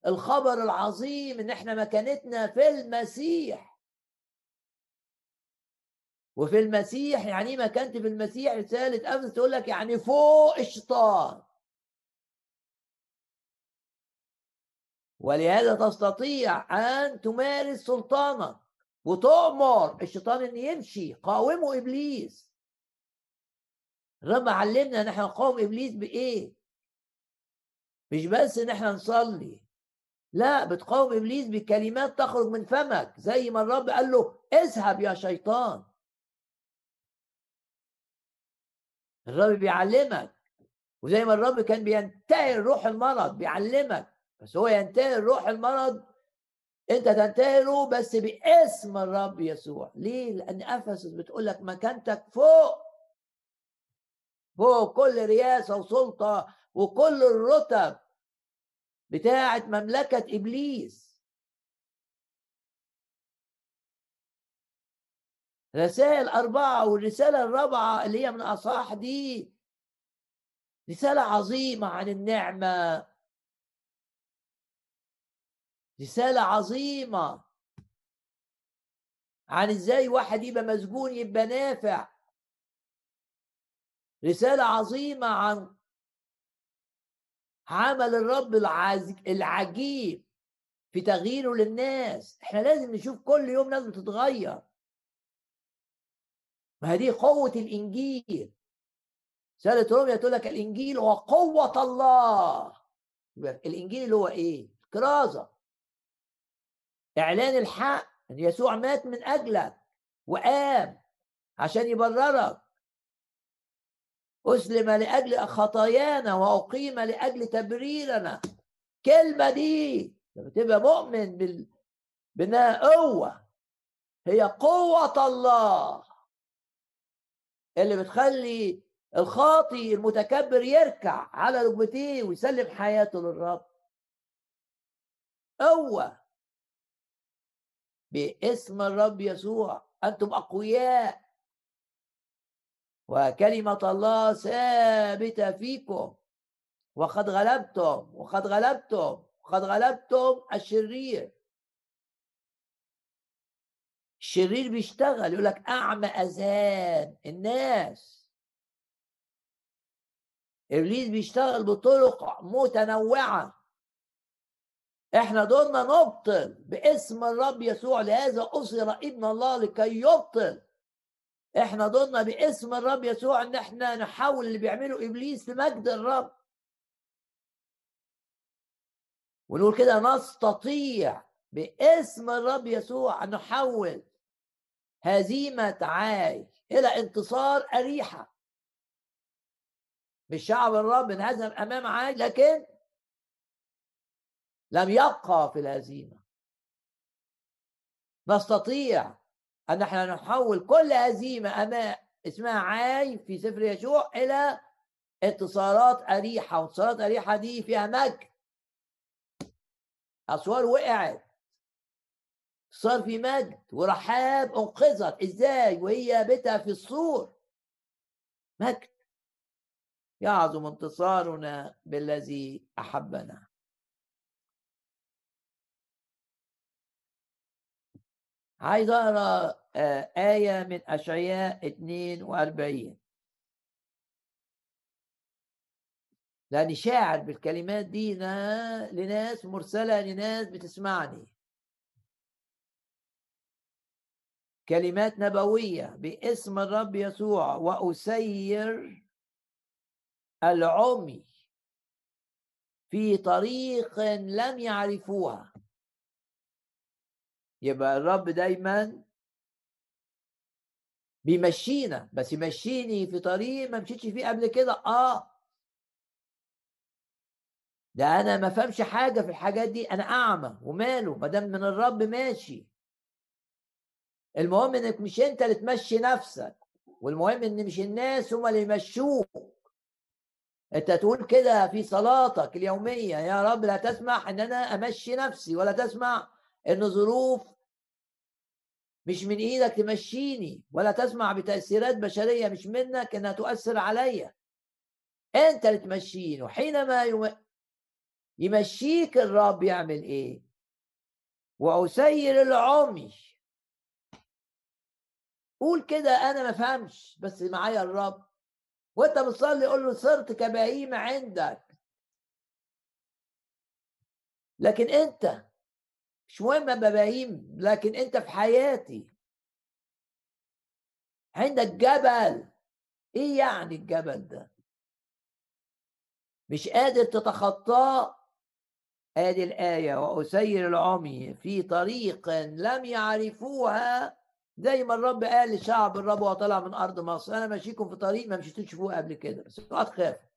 الخبر العظيم إن إحنا مكانتنا في المسيح. وفي المسيح يعني إيه مكانتي في المسيح؟ رسالة أمس تقول لك يعني فوق الشيطان. ولهذا تستطيع أن تمارس سلطانك وتؤمر الشيطان إن يمشي قاوموا إبليس. الرب علمنا إن إحنا نقاوم إبليس بإيه؟ مش بس إن إحنا نصلي. لا بتقاوم إبليس بكلمات تخرج من فمك. زي ما الرب قال له اذهب يا شيطان. الرب بيعلمك. وزي ما الرب كان بينتهي روح المرض بيعلمك. بس هو ينتهي روح المرض. أنت تنتهره بس باسم الرب يسوع. ليه؟ لأن إفسس بتقول لك مكانتك فوق. فوق كل رياسة وسلطة. وكل الرتب بتاعه مملكة إبليس. رسائل أربعة والرسالة الرابعة اللي هي من أصحاح دي رسالة عظيمة عن النعمة. رسالة عظيمة عن إزاي واحد يبقى مسجون يبقى نافع. رسالة عظيمة عن عمل الرب العجيب في تغييره للناس. إحنا لازم نشوف كل يوم ناس بتتغير. ما هذه قوة الإنجيل. رسالة روميا تقول لك الإنجيل هو قوة الله. الإنجيل اللي هو إيه؟ الكرازة. إعلان الحق أن يسوع مات من أجلك وقام عشان يبررك. أسلم لأجل خطايانا وأقيم لأجل تبريرنا. كلمة دي لما تبقى مؤمن بال... بأنها قوة. هي قوة الله. اللي بتخلي الخاطي المتكبر يركع على ركبتيه ويسلم حياته للرب. قوة. باسم الرب يسوع. أنتم أقوياء. وكلمة الله ثابتة فيكم. وقد غلبتم وقد غلبتم وقد غلبتم الشرير. الشرير بيشتغل يقول لك أعمى أذهان الناس. إبليس بيشتغل بطرق متنوعة. إحنا دورنا نبطل باسم الرب يسوع لهذا أسر ابن الله لكي يبطل. إحنا دورنا باسم الرب يسوع إن إحنا نحول اللي بيعمله إبليس لمجد الرب. ونقول كده نستطيع باسم الرب يسوع أن نحول هزيمة عاي إلى انتصار أريحة. بالشعب الرب انهزم أمام عاي لكن لم يبقى في الهزيمة. نستطيع أن إحنا نحول كل هزيمة أمام اسمها عاي في سفر يشوع إلى انتصارات أريحة وانتصارات أريحة دي فيها مجد. أسوار وقعت. صار في مجد ورحاب أنقذت. إزاي؟ وهي بيتها في السور. مجد. يعظم انتصارنا بالذي أحبنا. عايز أقرأ آه، آية من أشعياء 42 لأني شاعر بالكلمات دي لناس مرسلة لناس بتسمعني. كلمات نبوية باسم الرب يسوع وأسير العمي في طريق لم يعرفوها. يبقى الرب دايما بيمشينا. بس يمشيني في طريق ما مشيتش فيه قبل كده. آه. ده أنا ما فهمش حاجة في الحاجات دي. أنا أعمى وماله. ما دام من الرب ماشي. المهم إنك مش أنت اللي تمشي نفسك. والمهم إن مش الناس هم اللي يمشوك. أنت تقول كده في صلاتك اليومية. يا رب لا تسمح إن أنا أمشي نفسي ولا تسمع إن ظروف مش من إيدك تمشيني ولا تسمع بتأثيرات بشرية مش منك إنها تؤثر عليا. أنت اللي تمشيني وحينما يمشيك الرب يعمل إيه؟ وأسير العمي قول كده أنا ما فهمش بس معايا الرب. وأنت بتصلي قول له صرت كبهيمة عندك. لكن أنت مش مهم مباهيم لكن أنت في حياتي عندك جبل. إيه يعني الجبل ده؟ مش قادر تتخطاه؟ آدي الآية وأسير العمي في طريق لم يعرفوها. زي ما الرب قال لشعب الرب وطلع من أرض مصر. أنا ماشيكم في طريق ما مشيتوش فوق قبل كده بس اوعى تخاف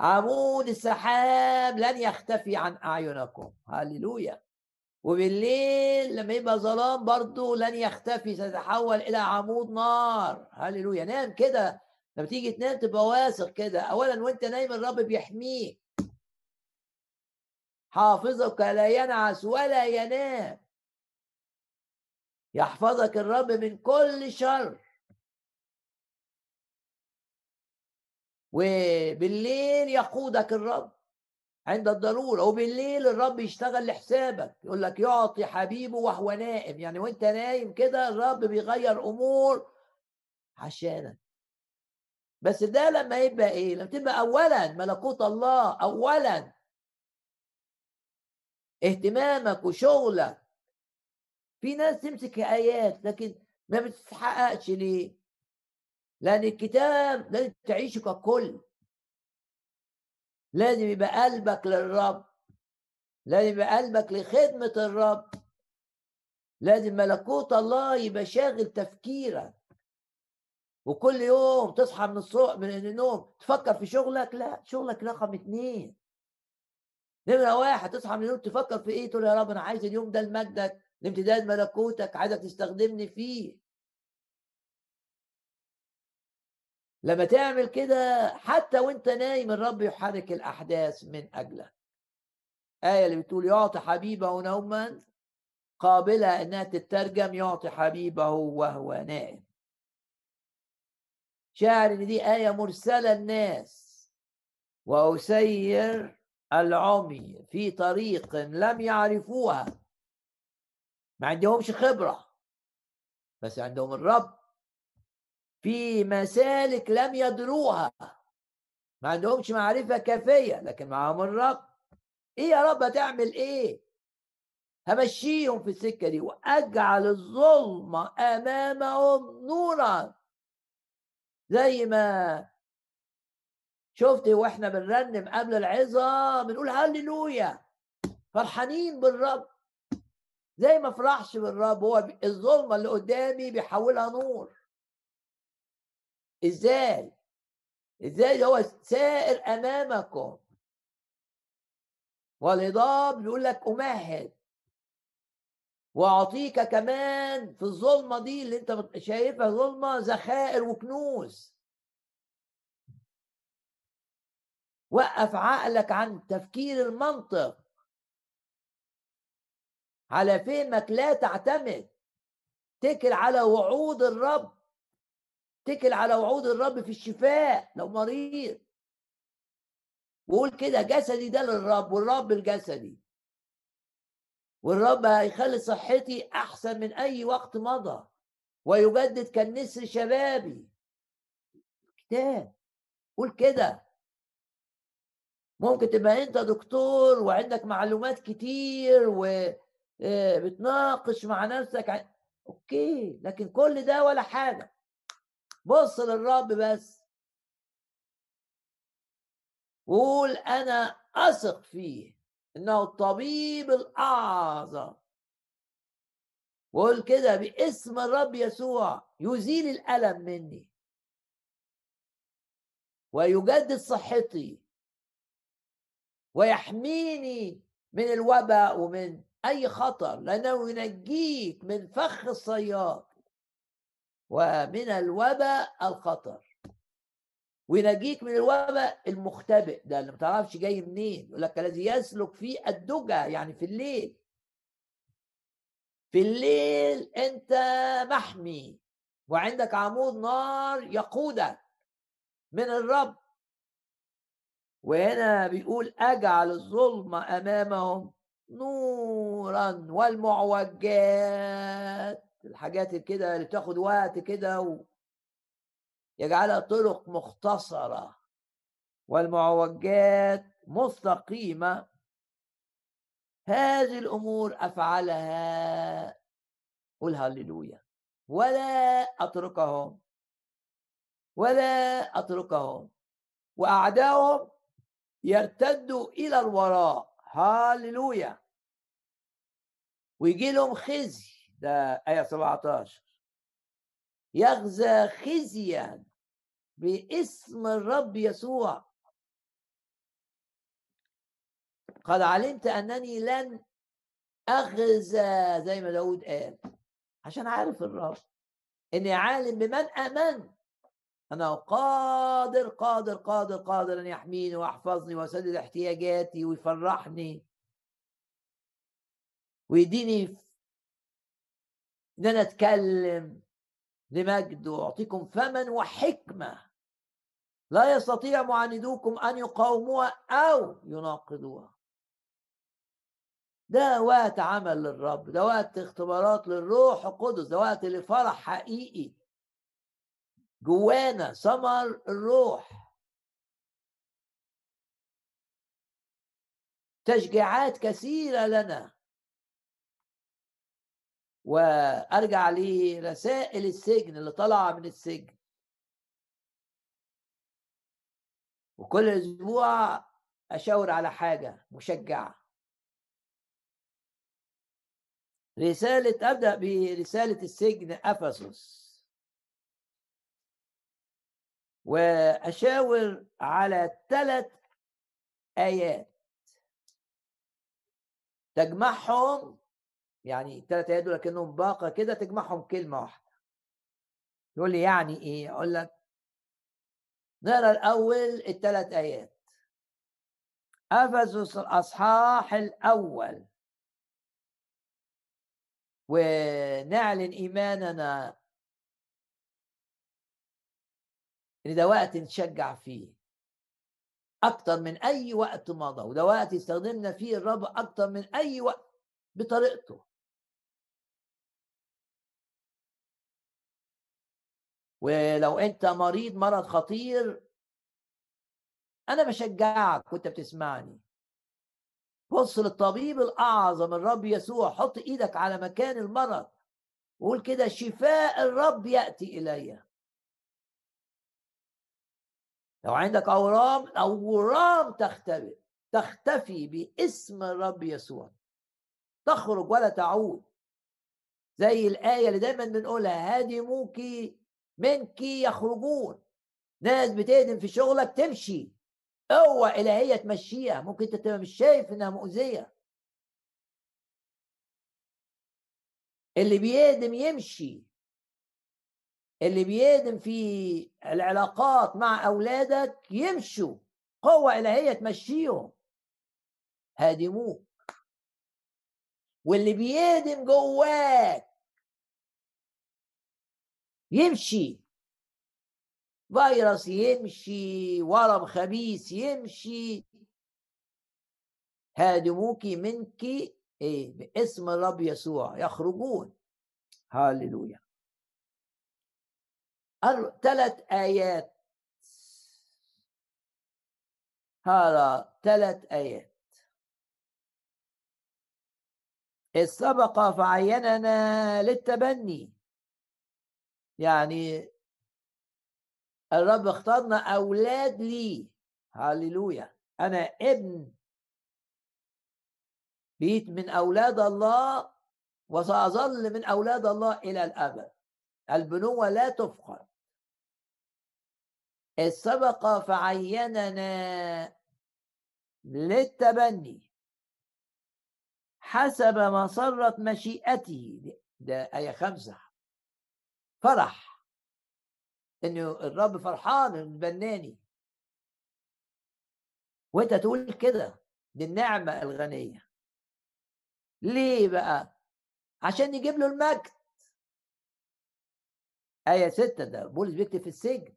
عمود السحاب لن يختفي عن أعينكم. هللويا. وبالليل لما يبقى ظلام برضه لن يختفي سيتحول إلى عمود نار. هللويا. نام كده. لما تيجي تنام تبقى واثق كده. اولا وأنت نايم الرب بيحميك. حافظك لا ينعس ولا ينام. يحفظك الرب من كل شر. وبالليل يقودك الرب عند الضرورة وبالليل الرب يشتغل لحسابك يقول لك يعطي حبيبه وهو نائم. يعني وأنت نايم كده الرب بيغير أمور عشانك. بس ده لما يبقى إيه؟ لما تبقى اولا ملكوت الله اولا اهتمامك وشغلك. في ناس تمسك آيات لكن ما بتتحققش ليه؟ لأن الكتاب لازم تعيشه ككل لازم يبقى قلبك للرب. لازم يبقى قلبك لخدمة الرب. لازم ملكوت الله يبقى شاغل تفكيرك. وكل يوم تصحى من الصبح من النوم تفكر في شغلك. لا شغلك رقم اتنين. نمرة واحد تصحى من النوم تفكر في إيه؟ تقول يا رب أنا عايز اليوم ده لمجدك لامتداد ملكوتك عايزك تستخدمني فيه. لما تعمل كده حتى وانت نايم الرب يحرك الأحداث من أجلك. آية اللي بتقول يعطي حبيبه نوما قابلة إنها تترجم يعطي حبيبه وهو نائم شاعر إن دي آية مرسلة الناس وأسير العمي في طريق لم يعرفوها. ما عندهمش خبرة. بس عندهم الرب. في مسالك لم يدروها. ما عندهمش معرفة كافية لكن معاهم الرب. إيه يا رب هتعمل إيه؟ همشيهم في السكة دي وأجعل الظلم أمامهم نورا. زي ما شفت وإحنا بنرنم قبل العظة بنقول هللويا فرحانين بالرب. زي ما فرحش بالرب هو الظلمة اللي قدامي بيحولها نور. إزاي؟ إزاي هو سائر أمامكم. والهضاب بيقول لك أمهد. وأعطيك كمان في الظلمة دي اللي أنت شايفها ظلمة ذخائر وكنوز. وقف عقلك عن تفكير المنطق. على فهمك لا تعتمد. تكل على وعود الرب. اتكل على وعود الرب في الشفاء لو مريض. وقول كده جسدي ده للرب والرب الجسدي. والرب هيخلي صحتي أحسن من أي وقت مضى ويجدد كالنسر شبابي كتاب. قول كده. ممكن تبقى أنت دكتور وعندك معلومات كتير وبتناقش آه، مع نفسك أوكي لكن كل ده ولا حاجة. بص للرب بس. قول أنا أثق فيه إنه الطبيب الأعظم. وقول كده باسم الرب يسوع يزيل الألم مني. ويجدد صحتي. ويحميني من الوباء ومن أي خطر لأنه ينجيك من فخ الصياد. ومن الوباء الخطر. وينجيك من الوباء المختبئ ده اللي ما تعرفش جاي منين يقول لك الذي يسلك في الدجى يعني في الليل. في الليل أنت محمي وعندك عمود نار يقودك من الرب. وهنا بيقول أجعل الظلم أمامهم نورا والمعوجات. الحاجات كده اللي بتاخد وقت كده و... يجعلها طرق مختصرة. والمعوجات مستقيمة. هذه الأمور أفعلها. قل هللويا. ولا أتركهم. ولا أتركهم. وأعدائهم يرتدوا إلى الوراء. هللويا. ويجي لهم خزي. ده آية 17 يغزى خزيا باسم الرب يسوع. قد علمت أنني لن أغزى زي ما داود قال عشان عارف الرب إني عالم بمن أمن. أنا قادر قادر قادر قادر أن يحميني ويحفظني ويسدد احتياجاتي ويفرحني ويديني إن أنا أتكلم لمجده وأعطيكم فما وحكمة لا يستطيع معاندوكم أن يقاوموها أو يناقضوها. ده وقت عمل للرب ده وقت اختبارات للروح القدس ده وقت لفرح حقيقي. جوانا ثمر الروح. تشجيعات كثيرة لنا. وأرجع لرسائل السجن اللي طالعة من السجن. وكل أسبوع أشاور على حاجة مشجعة. رسالة أبدأ برسالة السجن أفسس. وأشاور على ثلاث آيات. تجمعهم يعني الثلاث ايات دول كأنهم باقة كده تجمعهم كلمة واحدة. يقول لي يعني إيه؟ أقول لك نقرأ الأول الثلاث آيات. افسس الأصحاح الأول. ونعلن إيماننا إن ده وقت نشجع فيه. أكتر من أي وقت مضى وده وقت استخدمنا فيه الرب أكتر من أي وقت بطريقته. ولو أنت مريض مرض خطير أنا بشجعك وأنت بتسمعني. بص للطبيب الأعظم الرب يسوع حط إيدك على مكان المرض وقول كده شفاء الرب يأتي إلي. لو عندك أورام أورام تختفي تختفي باسم الرب يسوع. تخرج ولا تعود. زي الآية اللي دايما بنقولها هادموك منك يخرجون. ناس بتهدم في شغلك تمشي. قوة إلهية تمشيها. ممكن أنت تبقى مش شايف إنها مؤذية. اللي بيهدم يمشي. اللي بيهدم في العلاقات مع أولادك يمشوا. قوة إلهية تمشيهم. هادموك. واللي بيهدم جواك يمشي. فيروس يمشي ورم خبيث يمشي. هادموك منك إيه باسم الرب يسوع يخرجون. هاللويا. ثلاث آيات. هذا ثلاث آيات. إذ سبق فعيننا للتبني. يعني الرب اختارنا أولاد لي هللويا. أنا ابن بيت من أولاد الله وسأظل من أولاد الله إلى الأبد. البنوة لا تفقد. إذ سبق فعيننا للتبني. حسب ما صرت مشيئته. ده آية خمسة. فرح إنه الرب فرحان البناني وأنت تقول كده دي النعمة الغنية. ليه بقى؟ عشان يجيب له المجد. آية ستة ده بولس بيكتب في السجن.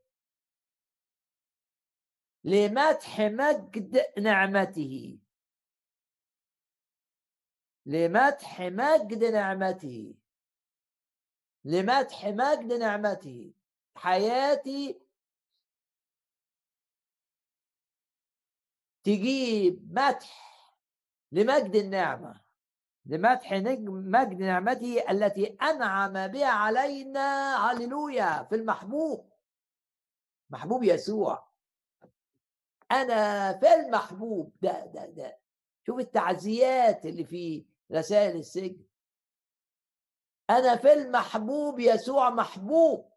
لمدح مجد نعمته. لمدح مجد نعمته. لمدح مجد نعمته حياتي تجيب مدح لمجد النعمة لمدح مجد نعمته التي أنعم بها علينا هللويا في المحبوب. محبوب يسوع. أنا في المحبوب. ده ده ده. شوف التعزيات اللي في رسائل السجن. أنا في المحبوب يسوع محبوب.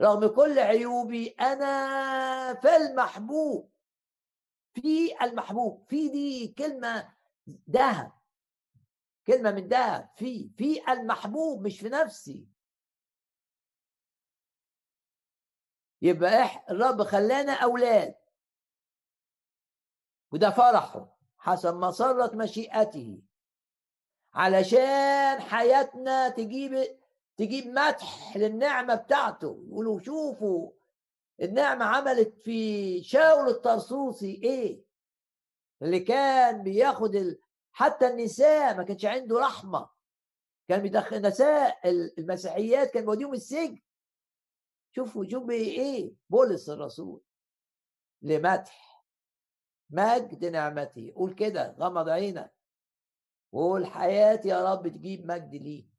رغم كل عيوبي أنا في المحبوب. في المحبوب في دي كلمة ذهب كلمة من ذهب في في المحبوب مش في نفسي. يبقى الرب خلانا أولاد. وده فرحه. حسب ما مشيئته. علشان حياتنا تجيب تجيب مدح للنعمة بتاعته. يقولوا شوفوا النعمة عملت في شاول الطرسوسي إيه؟ اللي كان بياخد ال... حتى النساء ما كانش عنده رحمة. كان بيدخل نساء المسيحيات كان بيوديهم السجن. شوفوا شوفوا إيه؟ بولس الرسول. لمدح. مجد نعمتي قول كده غمض عينك. وقول حياتي يا رب تجيب مجد ليك.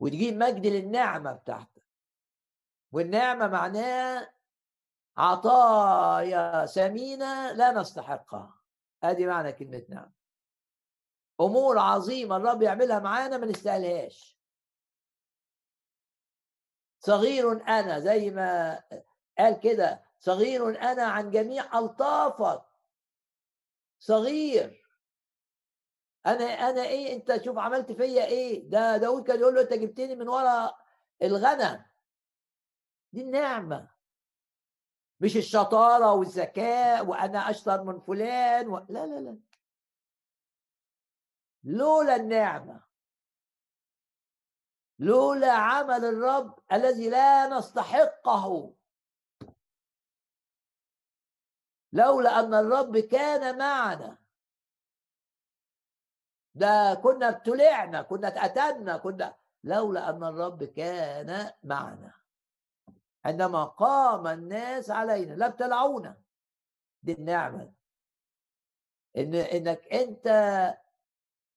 وتجيب مجد للنعمة بتاعتك. والنعمة معناها عطايا ثمينة لا نستحقها. أدي معنى كلمة نعمة. أمور عظيمة الرب يعملها معانا ما نستاهلهاش. صغير أنا زي ما قال كده صغير أنا عن جميع ألطافك. صغير. أنا أنا إيه أنت شوف عملت فيا إيه؟ ده داود كان يقول له أنت جبتني من ورا الغنم. دي النعمة. مش الشطارة والذكاء وأنا أشطر من فلان و... لا لا لا. لولا النعمة. لولا عمل الرب الذي لا نستحقه. لولا أن الرب كان معنا. ده كنا ابتلعنا كنا اتقتلنا كنا. لولا أن الرب كان معنا. عندما قام الناس علينا لا ابتلعونا دي النعمة. إن إنك أنت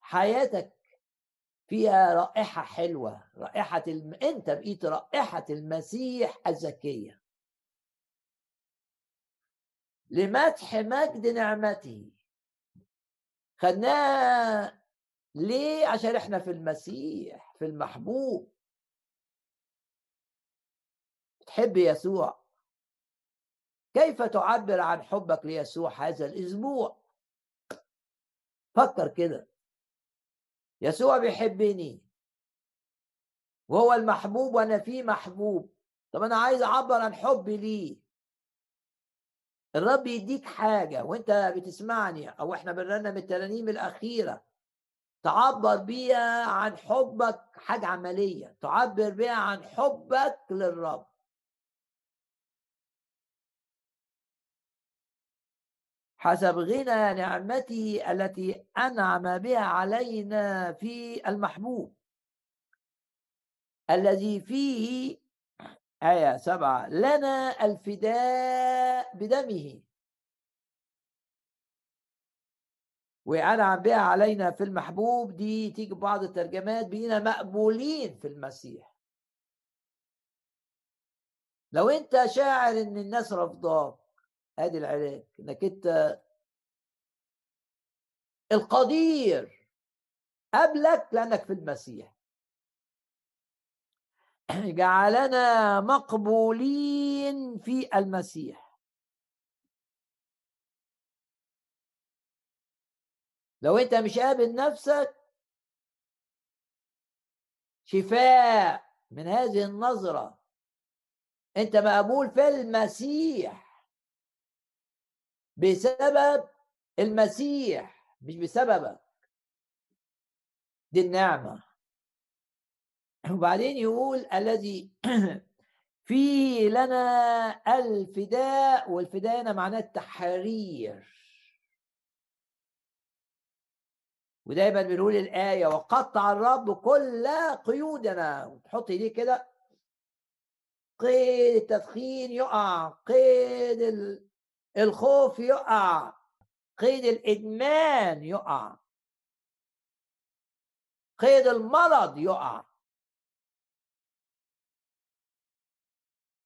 حياتك فيها رائحة حلوة رائحة الم... أنت بقيت رائحة المسيح الزكية. لمدح مجد نعمته. خدناها ليه؟ عشان إحنا في المسيح في المحبوب. تحب يسوع؟ كيف تعبر عن حبك ليسوع هذا الأسبوع؟ فكر كده. يسوع بيحبني. وهو المحبوب وأنا فيه محبوب. طب أنا عايز أعبر عن حبي ليه؟ الرب يديك حاجة وأنت بتسمعني أو إحنا بنرنم الترانيم الأخيرة. تعبر بيها عن حبك حاجة عملية تعبر بيها عن حبك للرب. حسب غنى نعمته التي أنعم بها علينا في المحبوب. الذي فيه آية سبعة لنا الفداء بدمه. وأنعم بها علينا في المحبوب دي تيجي بعض الترجمات بينا مقبولين في المسيح. لو انت شاعر إن الناس رفضاك ادي العلاج إنك انت القدير قبلك لأنك في المسيح. جعلنا مقبولين في المسيح. لو انت مش قابل نفسك شفاء من هذه النظرة. انت مقبول في المسيح. بسبب المسيح مش بسببك. دي النعمة. وبعدين يقول الذي فيه لنا الفداء والفداء معناه التحرير. ودايما بنقول الآية وقطع الرب كل قيودنا. وتحط إيديه كده. قيد التدخين يقع قيد الخوف يقع قيد الإدمان يقع قيد المرض يقع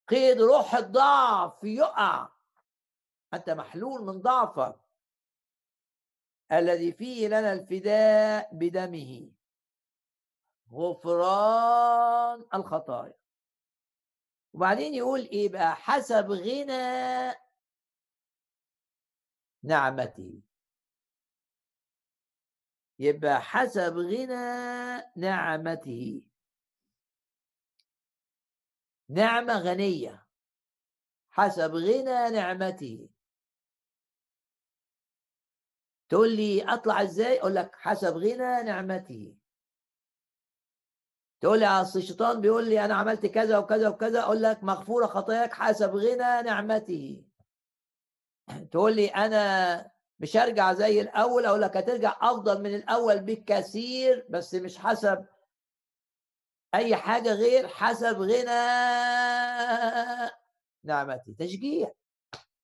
قيد روح الضعف يقع. أنت محلول من ضعفك. الذي فيه لنا الفداء بدمه. غفران الخطايا. وبعدين يقول إيه بقى؟ حسب غنى نعمته يبقى حسب غنى نعمته نعمة غنية. حسب غنى نعمته تقول لي أطلع إزاي؟ أقول لك حسب غنى نعمته. تقول لي أصل الشيطان بيقول لي أنا عملت كذا وكذا وكذا أقول لك مغفورة خطاياك حسب غنى نعمته. تقول لي أنا مش هرجع زي الأول؟ أقول لك هترجع أفضل من الأول بكثير بس مش حسب أي حاجة غير حسب غنى نعمتي تشجيع.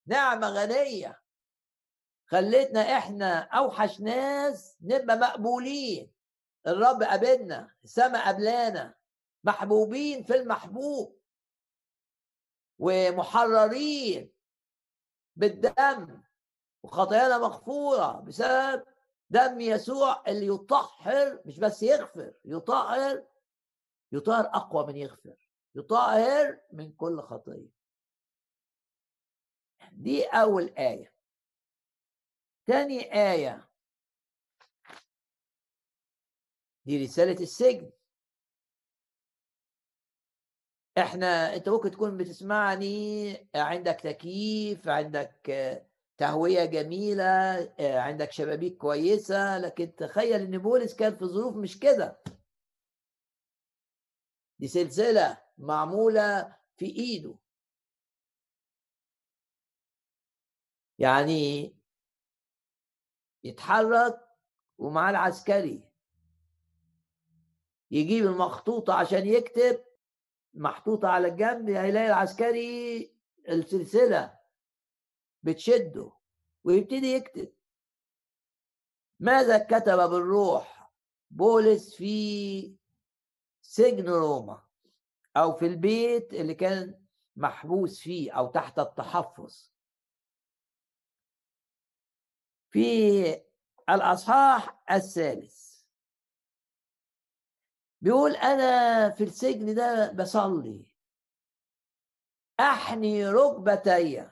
نعمة غنية. خليتنا إحنا أوحش ناس نبقى مقبولين. الرب قابلنا السماء قبلانا محبوبين في المحبوب. ومحررين بالدم وخطايانا مغفورة بسبب دم يسوع اللي يطهر مش بس يغفر يطهر يطهر أقوى من يغفر يطهر من كل خطية. دي أول آية. تاني آية. دي رسالة السجن. إحنا أنت ممكن تكون بتسمعني عندك تكييف عندك تهوية جميلة عندك شبابيك كويسة لكن تخيل إن بولس كان في ظروف مش كده. دي سلسلة معمولة في إيده. يعني يتحرك ومعاه العسكري. يجيب المخطوطة عشان يكتب محطوطة على الجنب هيلاقي العسكري السلسلة بتشده ويبتدي يكتب. ماذا كتب بالروح بولس في سجن روما أو في البيت اللي كان محبوس فيه أو تحت التحفظ؟ في الأصحاح الثالث. بيقول أنا في السجن ده بصلي. أحني ركبتي.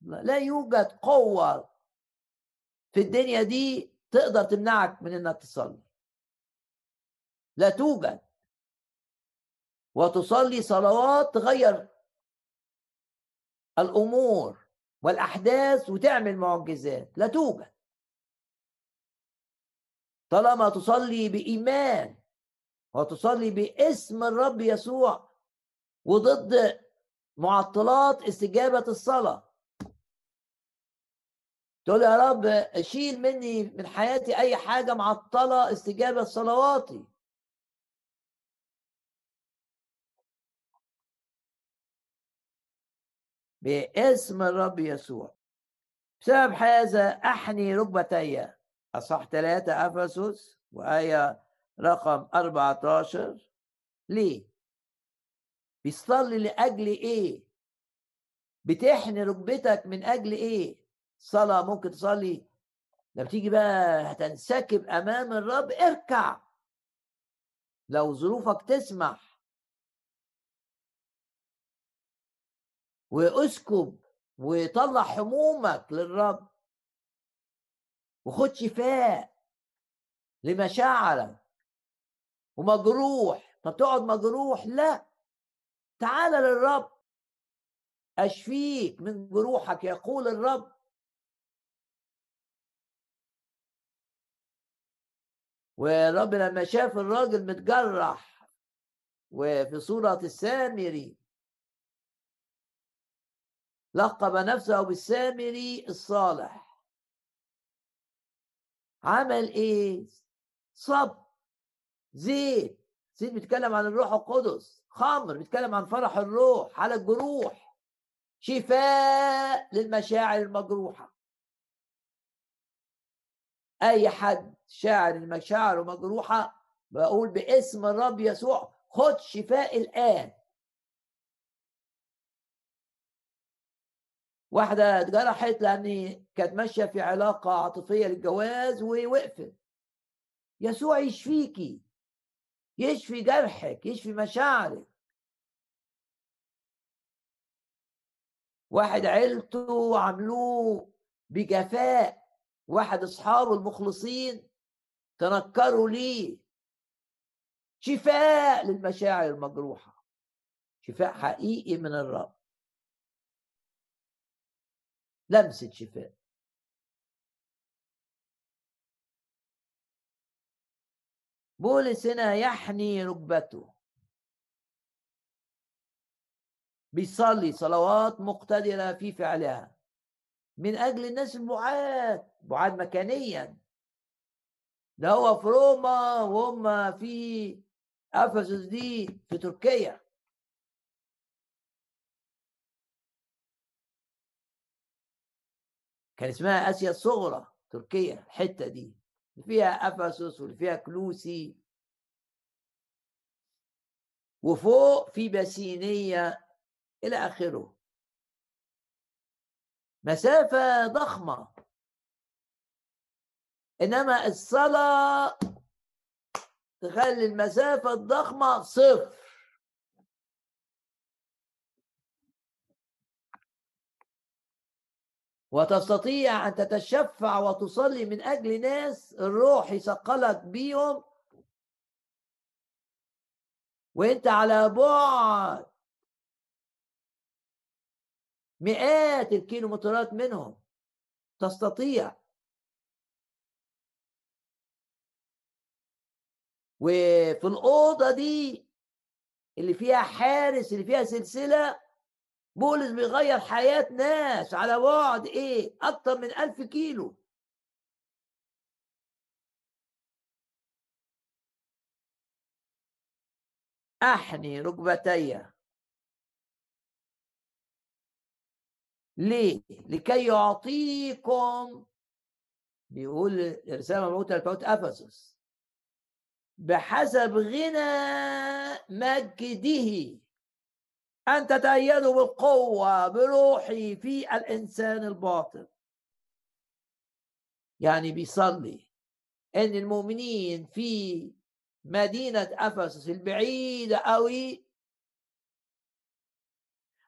لا يوجد قوة في الدنيا دي تقدر تمنعك من إنك تصلي. لا توجد. وتصلي صلوات تغير الأمور. والأحداث وتعمل معجزات لا توجد. طالما تصلي بإيمان وتصلي باسم الرب يسوع وضد معطلات استجابة الصلاة. تقول يا رب شيل مني من حياتي أي حاجة معطلة استجابة صلواتي. باسم الرب يسوع. بسبب هذا أحني ركبتي. أصح ثلاثة أفسس وآية رقم 14 ليه؟ بيصلي لأجل إيه؟ بتحني ركبتك من أجل إيه؟ صلاة ممكن تصلي. لما تيجي بقى هتنسكب أمام الرب اركع. لو ظروفك تسمح واسكب وطلع همومك للرب. وخد شفاء لمشاعرك. ومجروح طب تقعد مجروح؟ لا. تعال للرب. أشفيك من جروحك يقول الرب. والرب لما شاف الراجل متجرح وفي صورة السامري لقب نفسه بالسامري الصالح. عمل إيه؟ صب زيت زيت بيتكلم عن الروح القدس. خمر بيتكلم عن فرح الروح على الجروح شفاء للمشاعر المجروحة. أي حد شاعر المشاعر مجروحة بقول باسم الرب يسوع خد شفاء الآن. واحدة اتجرحت لأن كانت ماشية في علاقة عاطفية للجواز ووقفت. يسوع يشفيكي يشفي جرحك يشفي مشاعرك. واحد عيلته عملوه بجفاء واحد أصحابه المخلصين تنكروا ليه. شفاء للمشاعر المجروحة. شفاء حقيقي من الرب. لمسه شفاء بولس هنا يحني ركبته. بيصلي صلوات مقتدرة في فعلها. من أجل الناس البعاد بعاد مكانيا. ده هو في روما وهم في أفسس دي في تركيا. كان اسمها آسيا الصغرى تركيا الحتة دي. فيها أفسس واللي فيها كلوسي. وفوق في بسينية إلى آخره. مسافة ضخمة. إنما الصلاة تخلي المسافة الضخمة صفر. وتستطيع أن تتشفع وتصلي من أجل ناس الروح يثقلك بيهم. وأنت على بعد مئات الكيلومترات منهم. تستطيع. وفي الأوضة دي اللي فيها حارس اللي فيها سلسلة بولس بيغير حياة ناس على بعد إيه؟ أكتر من ألف كيلو. أحني ركبتي. ليه؟ لكي يعطيكم. بيقول رسالة مبعوثة لبعوث أفسس. بحسب غنى مجده. أن تتأيدوا بالقوة بروحي في الإنسان الباطن. يعني بيصلي إن المؤمنين في مدينة أفسس البعيدة قوي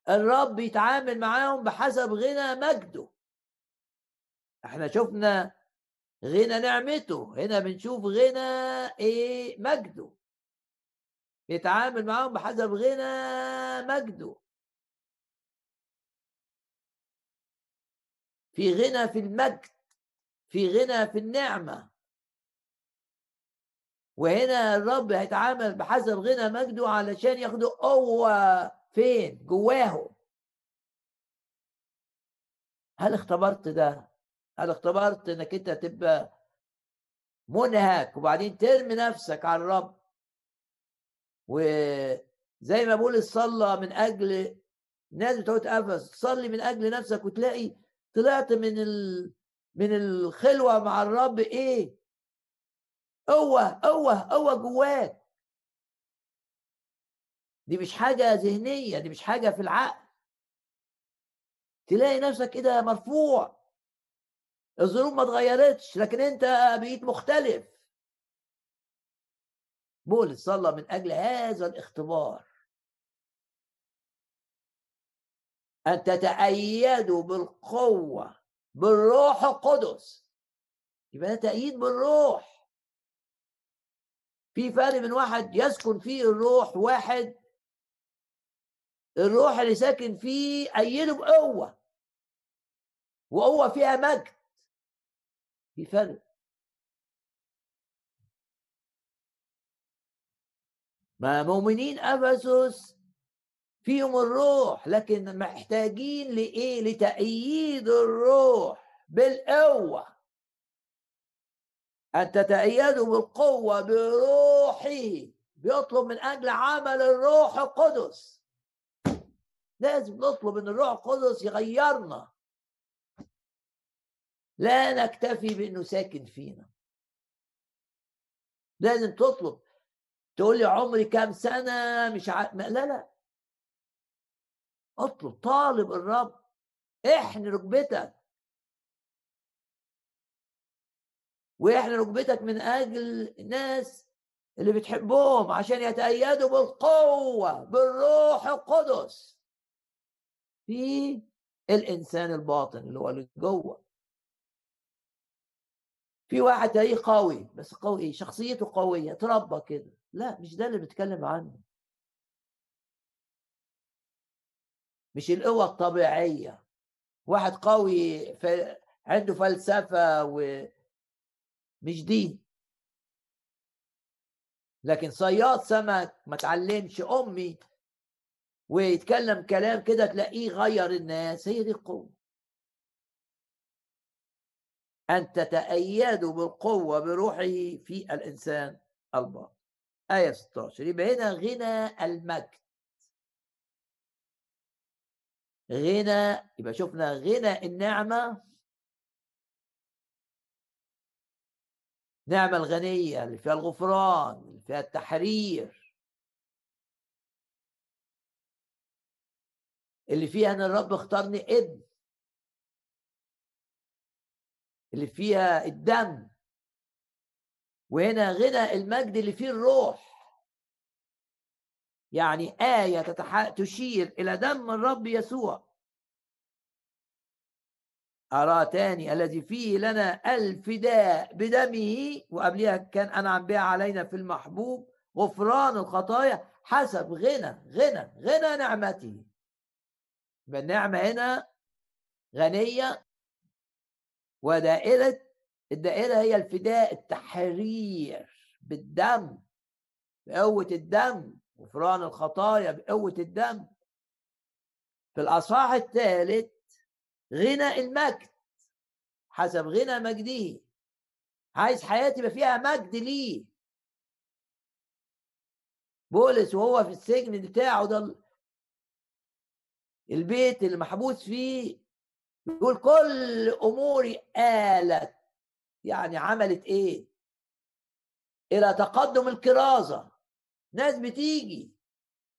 الرب يتعامل معاهم بحسب غنى مجده. إحنا شفنا غنى نعمته هنا بنشوف غنى إيه مجده. يتعامل معاهم بحسب غنى مجده. في غنى في المجد في غنى في النعمة. وهنا الرب هيتعامل بحسب غنى مجده علشان ياخدوا قوة فين؟ جواهم. هل اختبرت ده؟ هل اختبرت إنك أنت تبقى منهك وبعدين ترمي نفسك على الرب؟ وزي ما بقول صلى من أجل ناس بتوع افس صلي من أجل نفسك وتلاقي طلعت من ال... من الخلوة مع الرب إيه؟ قوة قوة قوة جواك. دي مش حاجة ذهنية دي مش حاجة في العقل. تلاقي نفسك كده مرفوع. الظروف ما اتغيرتش لكن أنت بقيت مختلف. بولس صلى من أجل هذا الاختبار. أن تتأيدوا بالقوة بالروح القدس. يبقى ده تأييد بالروح. في فرق من واحد يسكن فيه الروح واحد الروح اللي ساكن فيه أيده بقوة وقوة فيها مجد. في فرق. ما مؤمنين أفسس فيهم الروح لكن محتاجين لإيه؟ لتأييد الروح بالقوة. أن تتأيدوا بالقوة بروحه بيطلب من أجل عمل الروح القدس. لازم نطلب إن الروح القدس يغيرنا. لا نكتفي بأنه ساكن فينا. لازم تطلب تقول لي عمري كام سنة؟ مش ع... لا لا. اطلب طالب الرب احن ركبتك. واحن ركبتك من أجل الناس اللي بتحبهم عشان يتأيدوا بالقوة بالروح القدس. في الإنسان الباطن اللي هو اللي جوه. في واحد تلاقيه قوي بس قوي شخصيته قوية تربى كده. لا مش ده اللي بنتكلم عنه. مش القوة الطبيعية. واحد قوي عنده فلسفة و مش دي. لكن صياد سمك ما تعلمش أمي ويتكلم كلام كده تلاقيه غير الناس هي دي القوة. أن تتأيدوا بالقوة بروحه في الإنسان الباطن. إيه 16 يبقى هنا غنى المجد. غنى يبقى شفنا غنى النعمة. نعمة الغنية اللي فيها الغفران اللي فيها التحرير. اللي فيها إن الرب اختارني ابن. اللي فيها الدم. وهنا غنى المجد اللي فيه الروح يعني آية. تشير إلى دم الرب يسوع أرى تاني الذي فيه لنا الفداء بدمه وقبلها كان أنعم بها علينا في المحبوب غفران الخطايا حسب غنى غنى غنى نعمته النعمة هنا غنية ودائرة الدائرة هي الفداء التحرير بالدم بقوة الدم غفران الخطايا بقوة الدم. في الأصحاح الثالث غنى المجد حسب غنى مجده. عايز حياتي يبقى فيها مجد ليه؟ بولس وهو في السجن بتاعه ده البيت اللي محبوس فيه يقول كل أموري آلت يعني عملت إيه؟ إلى تقدم الكرازة. ناس بتيجي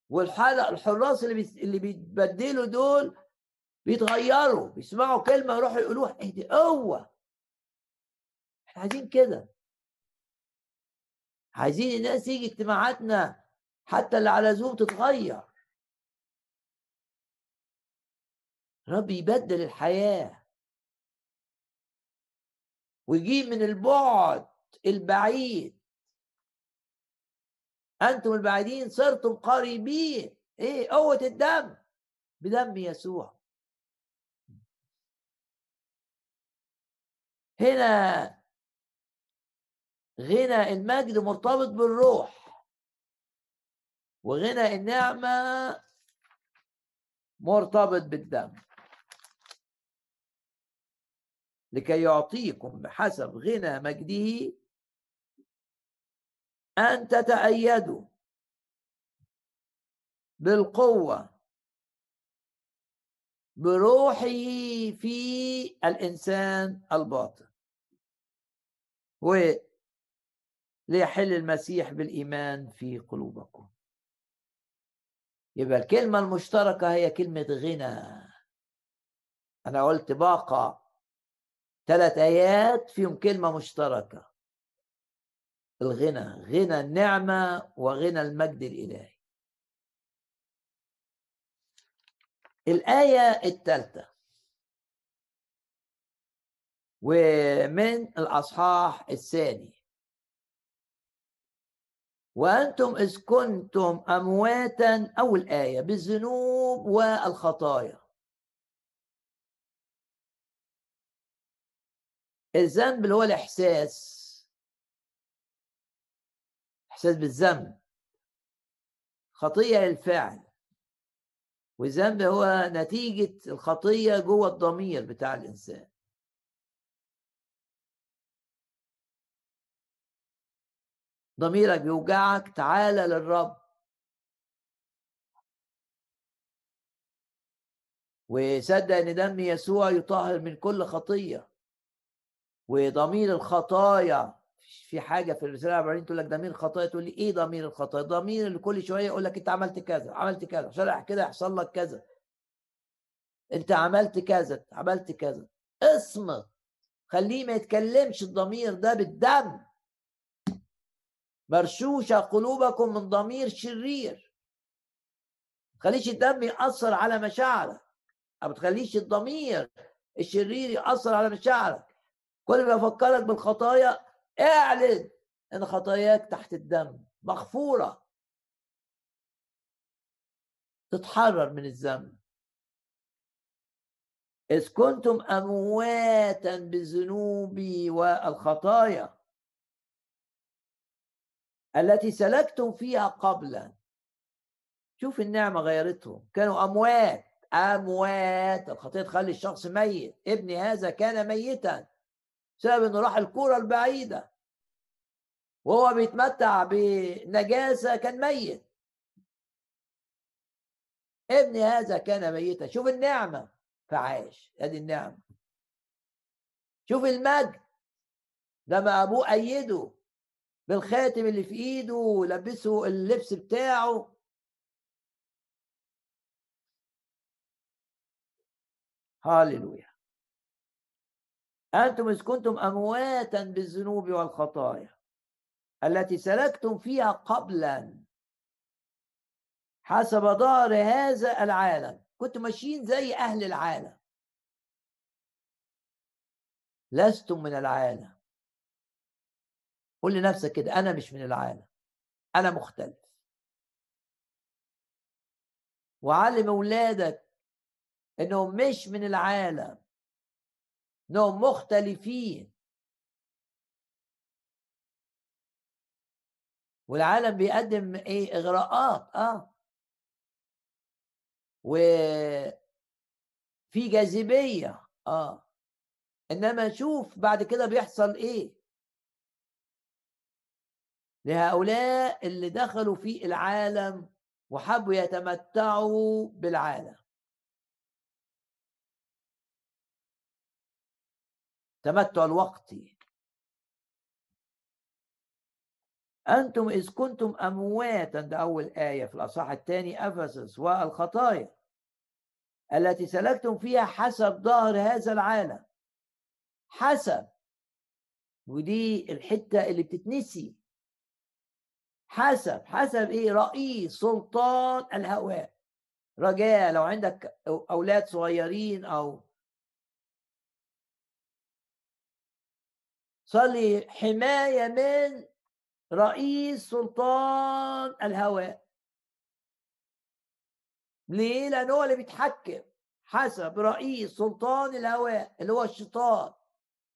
والحلق الحراس اللي اللي بيتبدلوا دول بيتغيروا بيسمعوا كلمة يروحوا يقولوها. إيه دي قوه إحنا عايزين كده. عايزين الناس يجي اجتماعاتنا حتى اللي على زوم تتغير. رب يبدل الحياة. ويجيب من البعد البعيد. أنتم البعيدين صرتم قريبين. إيه؟ قوة الدم. بدم يسوع. هنا غنى المجد مرتبط بالروح. وغنى النعمة مرتبط بالدم. لكي يعطيكم بحسب غنى مجده أن تتأيدوا بالقوة بروحه في الإنسان الباطن. وليحل المسيح بالإيمان في قلوبكم. يبقى الكلمة المشتركة هي كلمة غنى. أنا قلت باقة. ثلاث آيات فيهم كلمة مشتركة. الغنى غنى النعمة وغنى المجد الإلهي. الآية الثالثة ومن الأصحاح الثاني. وأنتم إذ كنتم أمواتا أول آية بالذنوب والخطايا. الذنب اللي هو الإحساس. إحساس بالذنب. خطية الفعل والذنب هو نتيجة الخطية جوه الضمير بتاع الإنسان. ضميرك بيوجعك تعالى للرب. وصدق إن دم يسوع يطهر من كل خطيه وضمير الخطايا. في حاجة في الرسالة العبرانيه تقول لك ضمير الخطايا تقول لي إيه ضمير الخطايا؟ ضمير اللي كل شوية يقول لك أنت عملت كذا عملت كذا عشان كده يحصل لك كذا. أنت عملت كذا عملت كذا. اصمت خليه ما يتكلمش الضمير ده بالدم. مرشوشة قلوبكم من ضمير شرير. تخليش الدم يأثر على مشاعرك. ما تخليش الضمير الشرير يأثر على مشاعرك. كل ما يفكرك بالخطايا اعلن إن خطاياك تحت الدم مغفورة. تتحرر من الذنب. إذ كنتم أمواتا بالذنوب والخطايا التي سلكتم فيها قبلا. شوف النعمة غيرتهم. كانوا أموات أموات. الخطية تخلي الشخص ميت. ابني هذا كان ميتا. بسبب إنه راح الكرة البعيدة. وهو بيتمتع بنجاسة كان ميت. ابني هذا كان ميتا. شوف النعمة. فعاش. ادي النعمة. شوف المجد. لما أبوه أيده بالخاتم اللي في إيده ولبسه اللبس بتاعه. هاللويا. أنتم إذ كنتم أمواتا بالذنوب والخطايا التي سلكتم فيها قبلا. حسب دار هذا العالم. كنتم ماشيين زي أهل العالم. لستم من العالم. قول لنفسك كده أنا مش من العالم. أنا مختلف. وعلم أولادك إنهم مش من العالم. انهم مختلفين. والعالم بيقدم إيه؟ إغراءات آه. وفي جاذبية آه. إنما نشوف بعد كده بيحصل إيه؟ لهؤلاء اللي دخلوا في العالم وحبوا يتمتعوا بالعالم. تمتع الوقتي أنتم إذ كنتم أمواتا ده أول آية في الأصحاح الثاني أفسس والخطايا التي سلكتم فيها حسب ظهر هذا العالم. حسب. ودي الحتة اللي بتتنسي. حسب. حسب إيه؟ رئيس سلطان الهواء. رجاء لو عندك أولاد صغيرين أو صلي حماية من رئيس سلطان الهواء. ليه؟ لأن هو اللي بيتحكم حسب رئيس سلطان الهواء اللي هو الشيطان.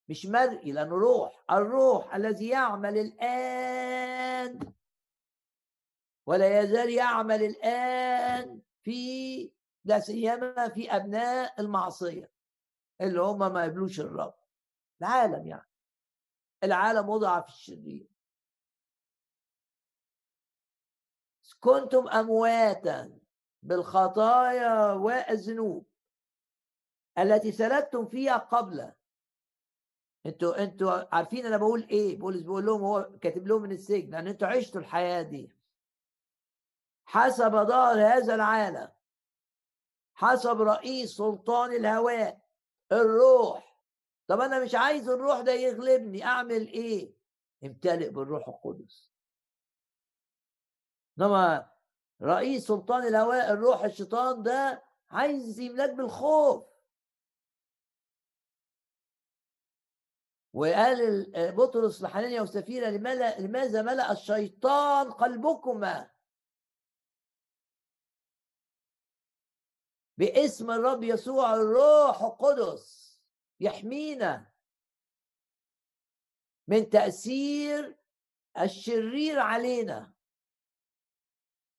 مش مرئي لأنه روح. الروح الذي يعمل الآن ولا يزال يعمل الآن في لا سيما في أبناء المعصية اللي هم ما يقبلوش الرب. العالم يعني. العالم وضع في الشرير. كنتم أمواتا بالخطايا والذنوب التي سلكتم فيها قبل. أنتوا أنتوا عارفين أنا بقول إيه؟ بولس بيقول لهم هو كاتب لهم من السجن لأن أنتوا عشتوا الحياة دي. حسب دار هذا العالم حسب رئيس سلطان الهواء الروح طب أنا مش عايز الروح ده يغلبني أعمل إيه؟ امتلئ بالروح القدس. إنما رئيس سلطان الهواء الروح الشيطان ده عايز يملاك بالخوف. وقال بطرس لحنانيا وسفيرة لماذا ملأ الشيطان قلبكما؟ باسم الرب يسوع الروح القدس. يحمينا من تأثير الشرير علينا.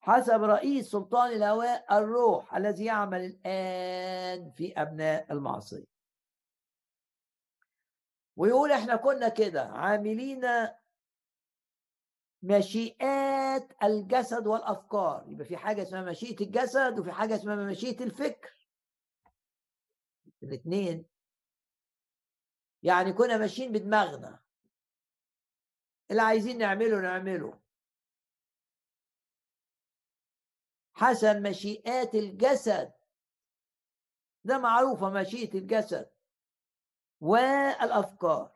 حسب رئيس سلطان الهواء الروح الذي يعمل الآن في أبناء المعصية ويقول إحنا كنا كده عاملين مشيئات الجسد والأفكار. يبقى في حاجة اسمها مشيئة الجسد وفي حاجة اسمها مشيئة الفكر. الاثنين يعني كنا ماشيين بدماغنا. اللي عايزين نعمله نعمله. حسب مشيئات الجسد. ده معروفة مشيئة الجسد والأفكار.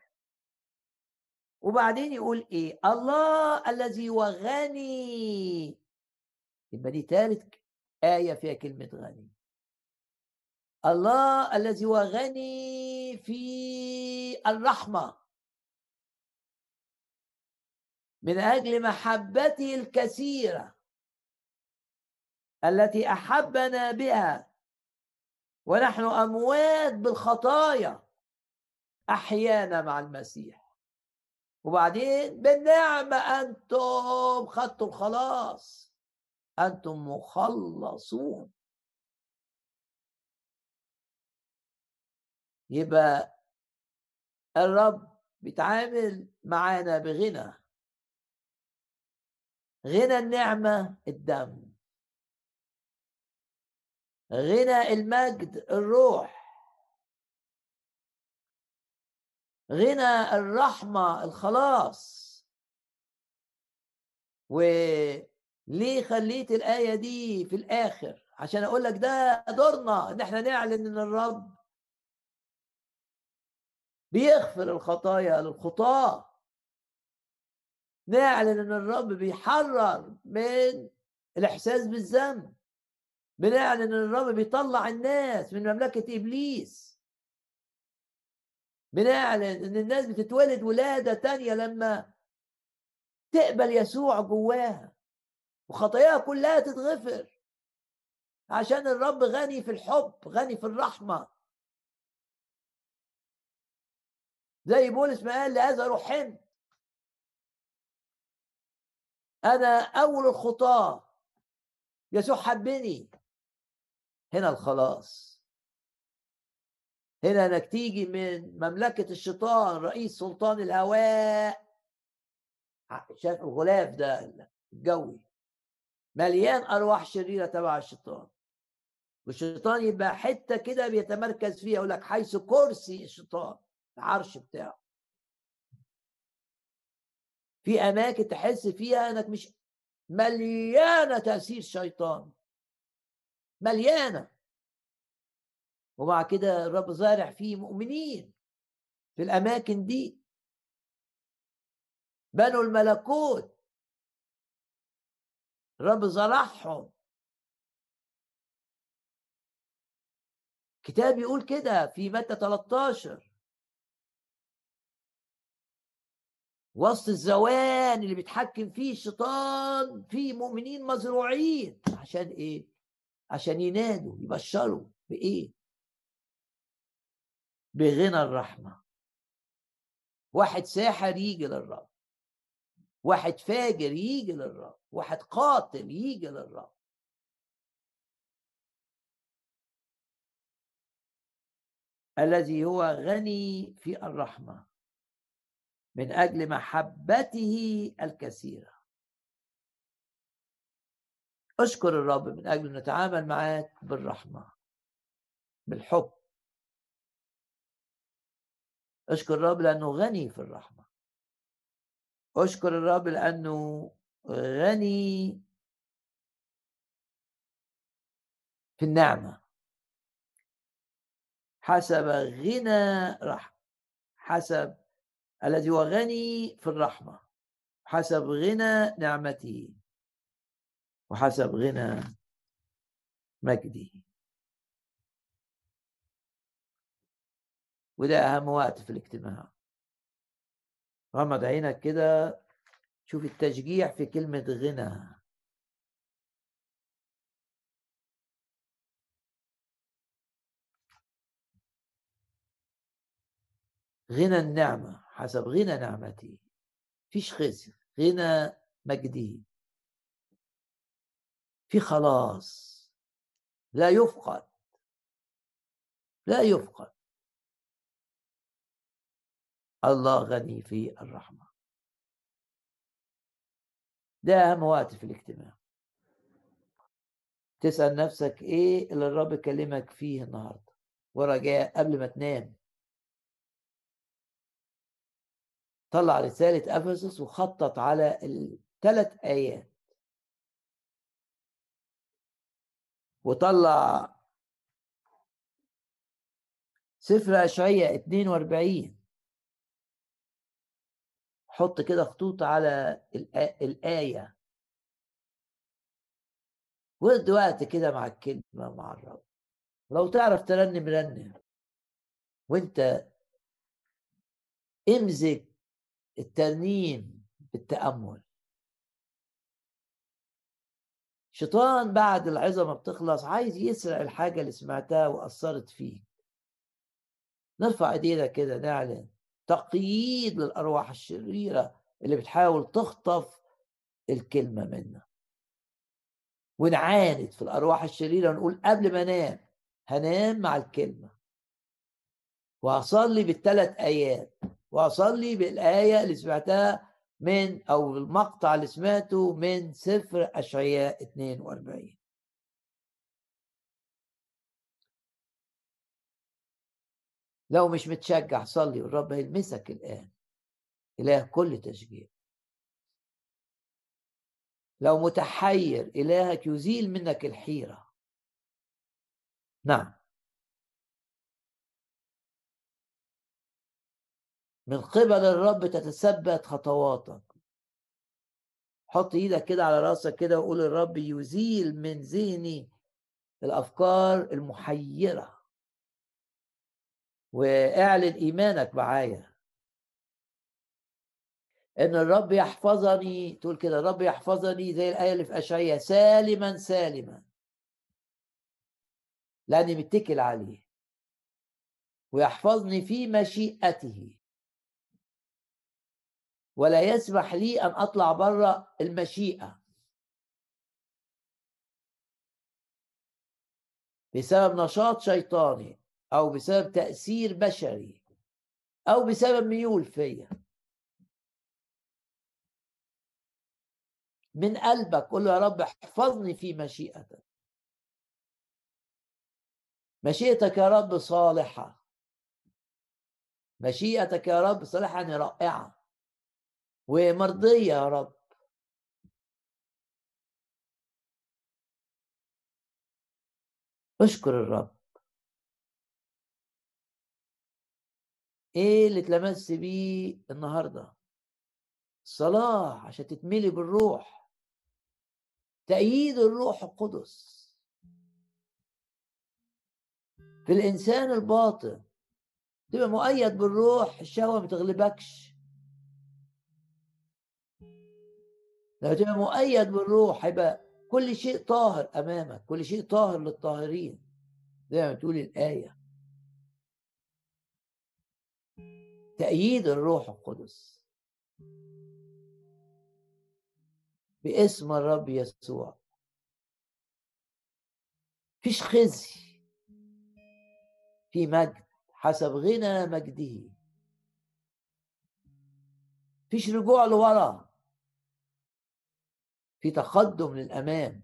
وبعدين يقول إيه؟ الله الذي وغني يبقى دي ثالث آية فيها كلمة غني. الله الذي هو غني في الرحمة. من أجل محبته الكثيرة التي أحبنا بها. ونحن أموات بالخطايا. أحيانا مع المسيح. وبعدين بالنعمة أنتم خدتوا الخلاص أنتم مخلصون. يبقى الرب بيتعامل معانا بغنى. غنى النعمة الدم. غنى المجد الروح. غنى الرحمة الخلاص. وليه خليت الآية دي في الآخر؟ عشان أقول لك ده دورنا إن إحنا نعلن إن الرب بيغفر الخطايا للخطاة. نعلن إن الرب بيحرر من الإحساس بالذنب. بنعلن إن الرب بيطلع الناس من مملكة إبليس. بنعلن إن الناس بتتولد ولادة تانية لما تقبل يسوع جواها. وخطاياها كلها تتغفر. عشان الرب غني في الحب غني في الرحمة. زي بولس ما قال لهذا رحمت أنا أول الخطاة. يسوع حبني. هنا الخلاص. هنا انك تيجي من مملكة الشيطان رئيس سلطان الهواء. شايف الغلاف ده الجوي. مليان أرواح شريرة تبع الشيطان. والشيطان يبقى حتة كده بيتمركز فيها يقول لك حيث كرسي الشيطان. العرش بتاعه. في أماكن تحس فيها إنك مش مليانة تأثير شيطان. مليانة. ومع كده الرب زارع فيه مؤمنين في الأماكن دي. بنوا الملكوت. الرب زرعهم. كتاب يقول كده في متى 13 وسط الزوان اللي بيتحكم فيه الشيطان في مؤمنين مزروعين. عشان إيه؟ عشان ينادوا يبشروا بإيه؟ بغنى الرحمة. واحد ساحر يجي للرب. واحد فاجر يجي للرب. واحد قاتل يجي للرب. الذي هو غني في الرحمة. من أجل محبته الكثيرة. أشكر الرب من أجل نتعامل معاك بالرحمة بالحب. أشكر الرب لأنه غني في الرحمة. أشكر الرب لأنه غني في النعمة. حسب غنى رحمة حسب الذي هو غني في الرحمة حسب غنى نعمته وحسب غنى مجده. وده أهم وقت في الاجتماع. غمض عينك كده شوف التشجيع في كلمة غنى. غنى النعمة. حسب غنى نعمته فيش خزي غنى مجده في خلاص. لا يفقد. لا يفقد. الله غني في الرحمة. ده أهم وقت في الاجتماع. تسأل نفسك إيه اللي الرب كلمك فيه النهاردة؟ ورجاء قبل ما تنام. طلع رسالة أفسس وخطط على الثلاث آيات. وطلع سفر أشعية 42 حط كده خطوط على الآية. ود وقت كده مع الكلمة مع الرب. لو تعرف ترنم رنم. وانت امزج الترنيم بالتأمل. شيطان بعد العظة ما بتخلص عايز يسرق الحاجة اللي سمعتها وأثرت فيك. نرفع إيدينا كده نعلن تقييد للأرواح الشريرة اللي بتحاول تخطف الكلمة منا. ونعاند في الأرواح الشريرة ونقول قبل ما أنام هنام مع الكلمة. وهصلي بالثلاث آيات وأصلي بالآية اللي سمعتها من أو المقطع اللي سمعته من سفر أشعياء 42 لو مش متشجع صلي والرب هيلمسك الآن. إله كل تشجيع. لو متحير إلهك يزيل منك الحيرة. نعم. من قبل الرب تتثبت خطواتك. حط إيدك كده على راسك كده وقول الرب يزيل من ذهني الأفكار المحيرة. واعلن إيمانك معايا. إن الرب يحفظني تقول كده الرب يحفظني زي الآية اللي في اشعياء سالما سالما. لأني متكل عليه. ويحفظني في مشيئته. ولا يسمح لي أن أطلع بره المشيئة. بسبب نشاط شيطاني أو بسبب تأثير بشري أو بسبب ميول فيا. من قلبك قول له يا رب احفظني في مشيئتك. مشيئتك يا رب صالحة. مشيئتك يا رب صالحة يعني رائعة. ومرضية يا رب. أشكر الرب. إيه اللي اتلمس بيه النهارده؟ الصلاة عشان تتملي بالروح. تأييد الروح القدس. في الإنسان الباطن. تبقى مؤيد بالروح الشهوة ما تغلبكش. لما تبقى مؤيد بالروح هيبقى كل شيء طاهر أمامك كل شيء طاهر للطاهرين زي ما تقول الآية. تأييد الروح القدس. باسم الرب يسوع. فيش خزي. في مجد حسب غنى مجده. فيش رجوع لورا. في تقدم للأمام.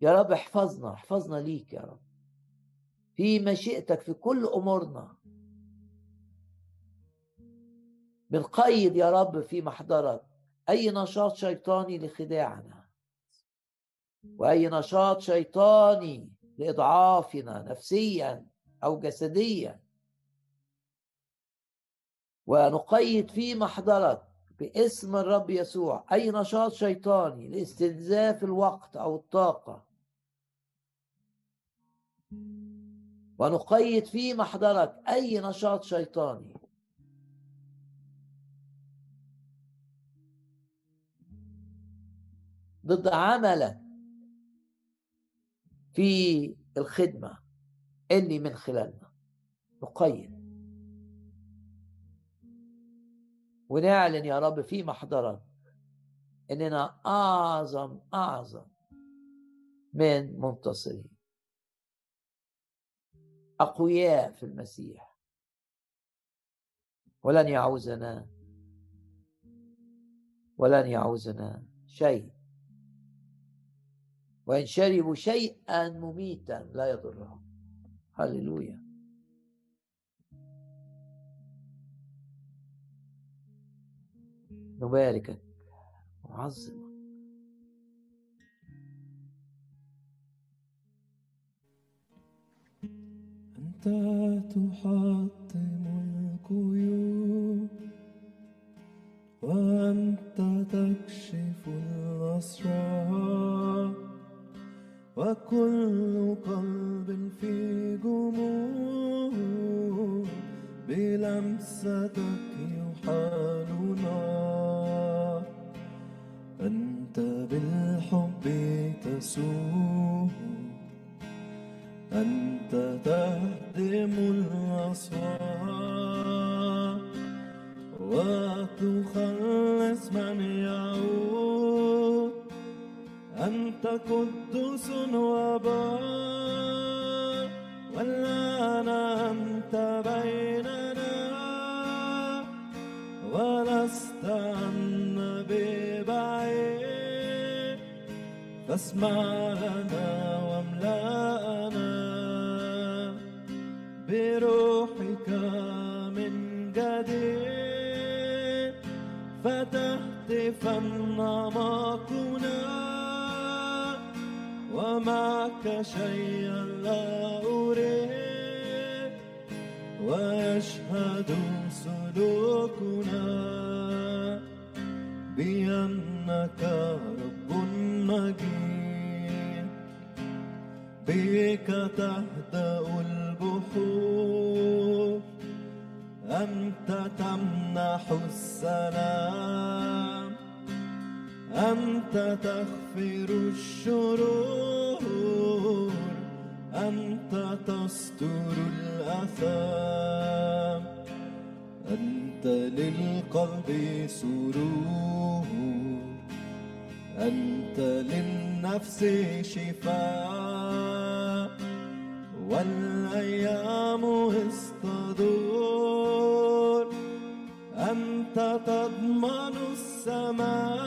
يا رب احفظنا احفظنا ليك يا رب. في مشيئتك في كل أمورنا. بنقيد يا رب في محضرك. أي نشاط شيطاني لخداعنا. وأي نشاط شيطاني لإضعافنا نفسيا أو جسديا. ونقيد في محضرك باسم الرب يسوع. أي نشاط شيطاني؟ لاستنزاف الوقت أو الطاقة. ونقيد في محضرك أي نشاط شيطاني. ضد عملك في الخدمة. اللي من خلالنا. نقيد. ونعلن يا رب في محضرك إننا أعظم أعظم من منتصرين. أقوياء في المسيح. ولن يعوزنا ولن يعوزنا شيء. وإن شربوا شيئا مميتا لا يضرهم. هللويا. نباركك وعظمك أنت تحطم القيود وأنت تكشف الأسرار وكل قلب في جمود بلمستك يحال نار أنت بالحب تسوق. أنت تهدم الأسوار وتخلص من يعود أنت قدوس وبار والآن أنت بيننا فاسمع لنا واملأنا بروحك من جديد فتهتفا أعماقنا ومعك شيئا لا أريد ويشهد سلوكنا بأنك مجيد بك تهدأ البحور. أنت تمنح السلام. أنت تغفر الشرور. أنت تستر الأثام. أنت للقلب سرور. أنت للنفس شفاء والأيام استدور أنت تضمن السماء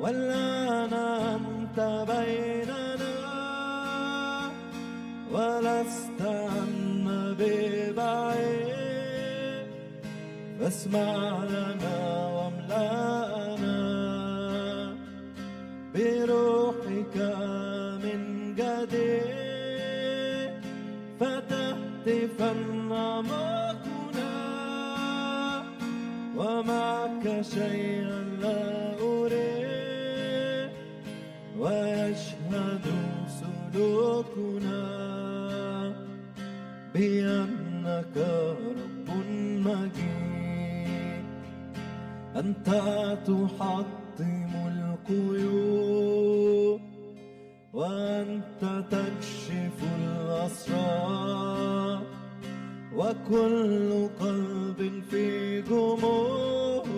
والآن أنت بيننا. ولست عنا ببعيد. فاسمع لنا واملأنا بروحك من جديد فتهتفا أعماقنا ومعك شيئا لا أريد ويشهد سلوكنا بأنك رب مجيد أنت تحطم القيود وأنت تكشف الأسرار وكل قلب في جمود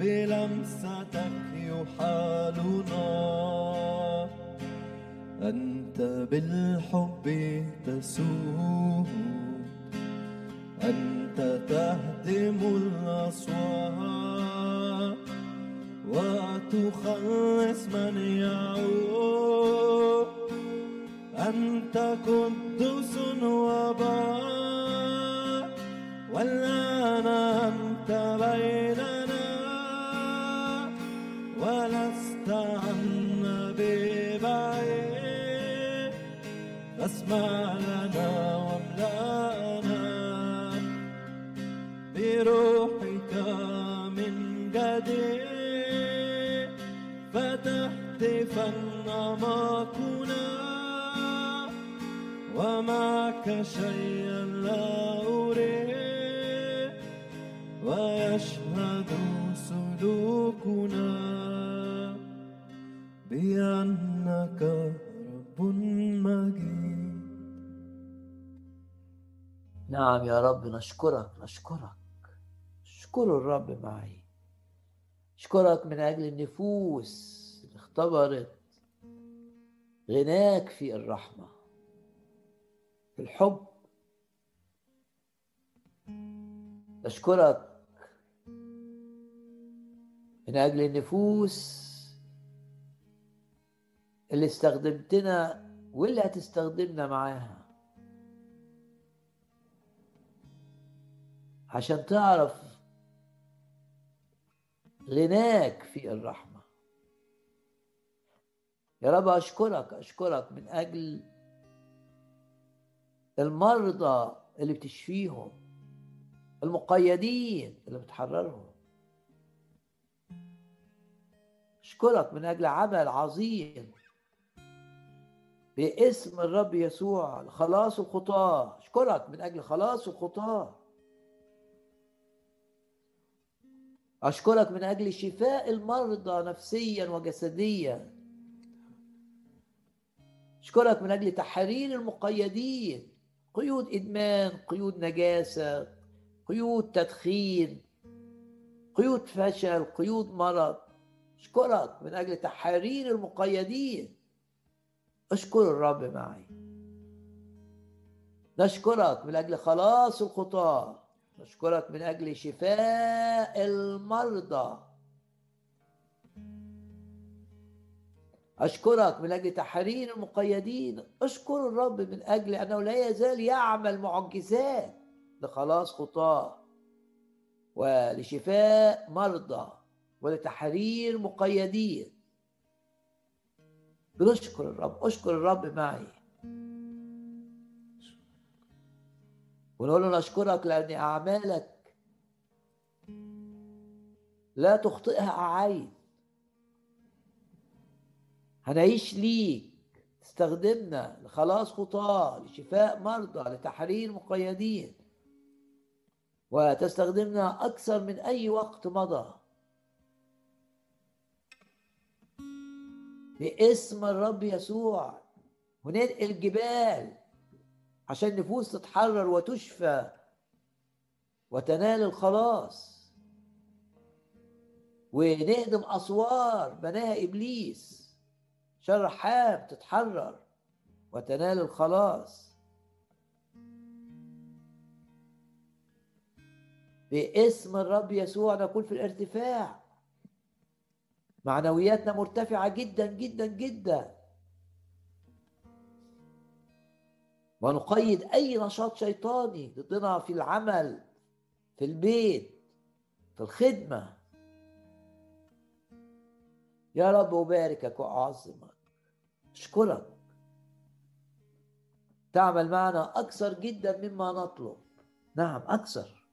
بلمستك يحال نار أنت بالحب تسود أنت تهدم الأسوار وتخلص من يعود. أنت قدوس وبار والآن أنت بيننا ولست عنا ببعيد فاسمع لنا واملأنا. بروحك من جديد. فتهتفا أعماقنا ومعك شيئا لا أريد ويشهد سلوكنا بأنك رب مجيد. نعم يا رب نشكرك نشكرك. اشكر الرب معي. اشكرك من أجل النفوس اللي اختبرت غناك في الرحمة في الحب. أشكرك من أجل النفوس اللي استخدمتنا واللي هتستخدمنا معاها عشان تعرف غناك في الرحمة. يا رب أشكرك أشكرك من أجل المرضى اللي بتشفيهم المقيدين اللي بتحررهم. أشكرك من أجل عمل عظيم باسم الرب يسوع خلاص الخطاة. أشكرك من أجل خلاص الخطاة. أشكرك من أجل شفاء المرضى نفسيا وجسديا. أشكرك من أجل تحرير المقيدين. قيود إدمان قيود نجاسة قيود تدخين قيود فشل قيود مرض. أشكرك من أجل تحرير المقيدين. أشكر الرب معي. نشكرك من أجل خلاص الخطاة نشكرك من أجل شفاء المرضى. أشكرك من أجل تحرير المقيدين. أشكر الرب من أجل أنه لا يزال يعمل معجزات. لخلاص خطاة. ولشفاء مرضى ولتحرير مقيدين. بنشكر الرب. أشكر الرب معي. ونقول له نشكرك لأن أعمالك لا تخطئها عين. هنعيش ليك تستخدمنا لخلاص خطاة لشفاء مرضى لتحرير مقيدين. وتستخدمنا أكثر من أي وقت مضى. باسم الرب يسوع. وننقل جبال. عشان نفوس تتحرر وتشفى وتنال الخلاص. ونهدم أسوار بناها إبليس. شر حاب تتحرر وتنال الخلاص. باسم الرب يسوع نكون في الارتفاع. معنوياتنا مرتفعة جدا جدا جدا. ونقيد أي نشاط شيطاني ضدنا في العمل في البيت في الخدمة. يا رب أباركك وأعظمك أشكرك. تعمل معنا أكثر جدا مما نطلب. نعم أكثر.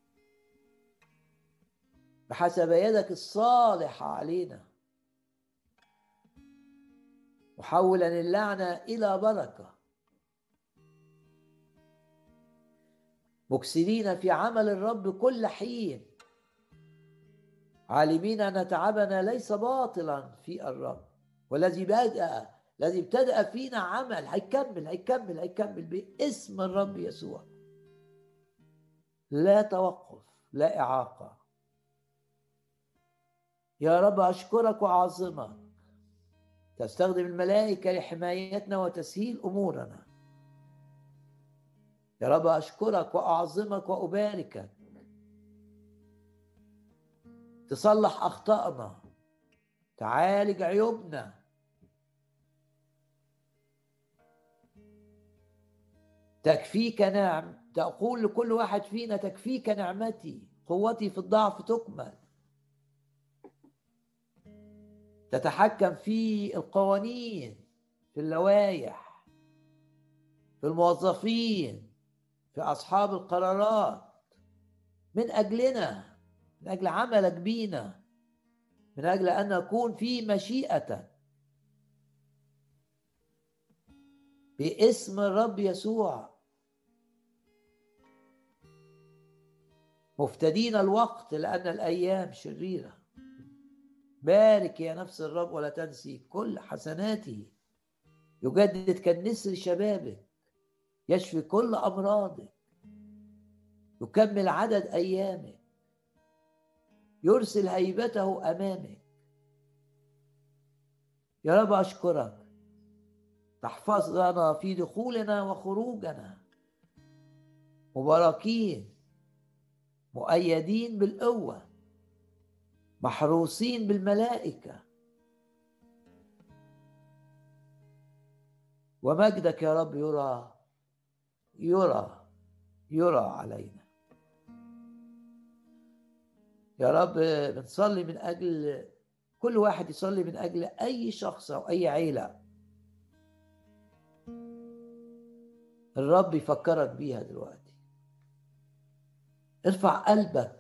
بحسب يدك الصالحة علينا. محولا اللعنة إلى بركة. مكسرين في عمل الرب كل حين. عالمين أن تعبنا ليس باطلا في الرب. والذي بدأ الذي ابتدأ فينا عمل هيكمل هيكمل هيكمل باسم الرب يسوع. لا توقف لا إعاقة. يا رب أشكرك وأعظمك. تستخدم الملائكة لحمايتنا وتسهيل أمورنا. يا رب أشكرك وأعظمك وأباركك تصلح أخطائنا تعالج عيوبنا. تكفيك نعم. تقول لكل واحد فينا تكفيك نعمتي. قوتي في الضعف تكمل. تتحكم في القوانين في اللوائح في الموظفين في أصحاب القرارات من أجلنا من أجل عملك بينا من أجل أن نكون في مشيئتك باسم الرب يسوع. مفتدين الوقت لأن الأيام شريرة. بارك يا نفس الرب ولا تنسي كل حسناته. يجدد كالنسر شبابك. يشفي كل أمراضك. يكمل عدد أيامك. يرسل هيبته أمامك. يا رب أشكرك. تحفظنا في دخولنا وخروجنا. مباركين. مؤيدين بالقوة. محروسين بالملائكة. ومجدك يا رب يرى يرى يرى علينا. يا رب بنصلي من أجل كل واحد يصلي من أجل أي شخص أو أي عيلة. الرب يفكرك بيها دلوقتي. ارفع قلبك.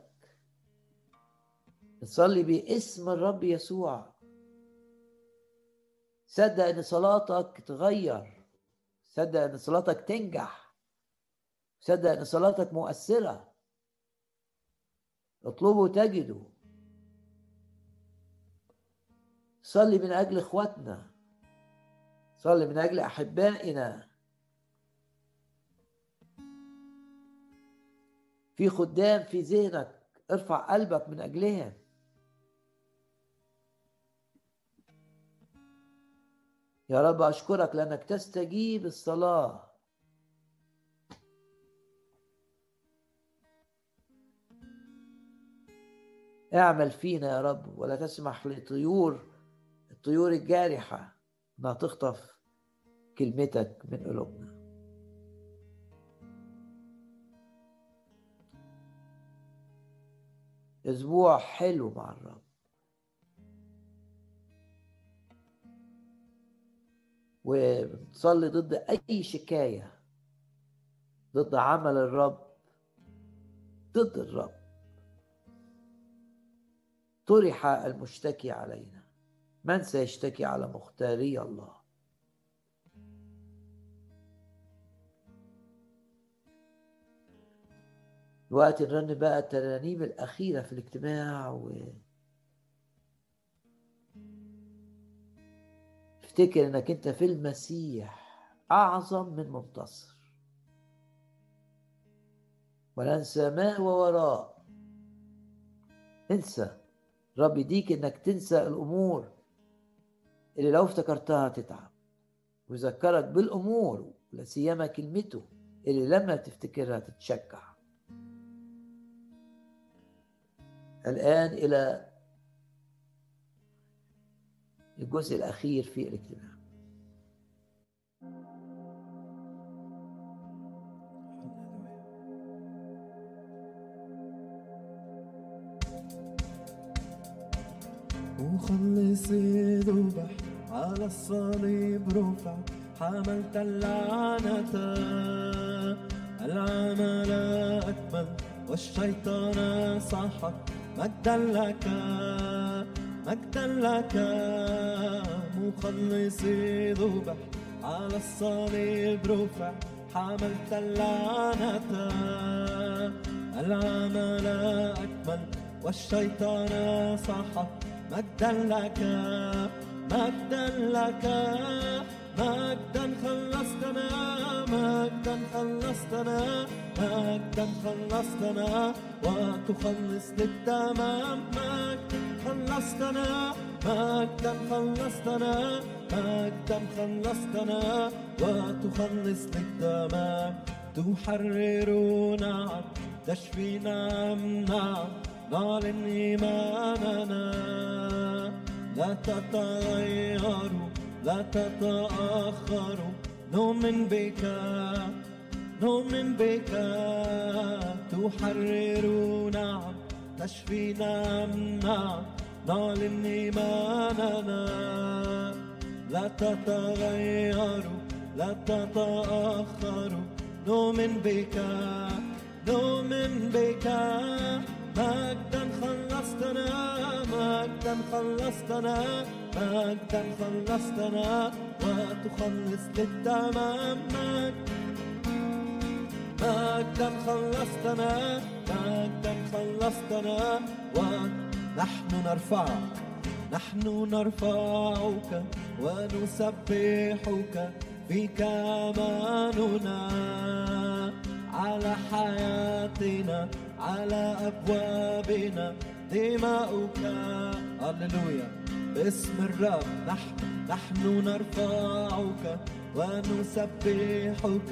نصلي باسم الرب يسوع. صدق إن صلاتك تغير. صدق إن صلاتك تنجح. صدق إن صلاتك مؤثرة. اطلبوا تجدوا صلي من أجل إخواتنا. صلي من أجل أحبائنا. في خدام في ذهنك ارفع قلبك من أجلهم. يا رب أشكرك لأنك تستجيب الصلاه اعمل فينا يا رب ولا تسمح لطيور الطيور الجارحة إنها تخطف كلمتك من قلوبنا. أسبوع حلو مع الرب. وبتصلي ضد أي شكاية ضد عمل الرب ضد الرب. طرح المشتكي علينا. من سيشتكي على مختاري الله؟ الوقت نرن بقى الترانيم الأخيرة في الاجتماع و افتكر إنك أنت في المسيح أعظم من منتصر. وننسى ما ووراء انسى. رب يديك إنك تنسى الأمور اللي لو افتكرتها تتعب. ويذكرك بالأمور ولا سيما كلمته اللي لما تفتكرها تتشجع. الآن إلى الجزء الأخير في الاجتماع. مخلصي ذبح على الصليب رفع حملت اللعنة. العمل أكمل والشيطان صحك مجدا لك مجدا لك مخلصي ذبح على الصليب رفع حملت اللعنة. العمل أكمل والشيطان صح مجدا لك مجدا لك مجدا خلصتنا مجدا خلصتنا مجدا خلصتنا. وتخلص للتمام مجدا خلصتنا مجدا خلصتنا مجدا خلصتنا. وتخلص للتمام تحرر نعم تشفي نعم نعم نعلن إيماننا لا تتغير لا تتأخر نؤمن بك نؤمن بك. تحرر نعم تشفي نعم نعم نعلن إيماننا لا تتغير لا تتأخر نؤمن بك نؤمن بك. مجدا خلصتنا مجدا خلصتنا مجدا خلصتنا. وتخلص للتمام مجدا خلصتنا مجدا خلصتنا. ونحن نرفعك نحن نرفعك ونسبحك فيك أماننا. على حياتنا على أبوابنا دماؤك. هللويا. باسم الرب نحن نحن نرفعك ونسبحك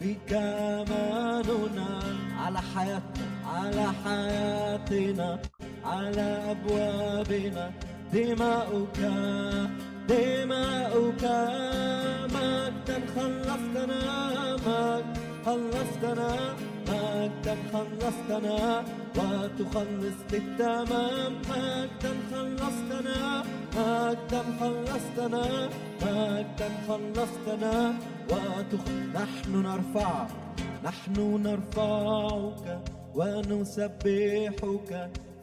فيك أماننا. على حياتنا على حياتنا على أبوابنا دماؤك. دماؤك. مجدا خلصتنا مجد خلصتنا مجدا خلصتنا وتخلص للتمام مجدا خلصتنا مجدا خلصتنا مجدا خلصتنا. نحن نرفعك نحن نرفعك ونسبحك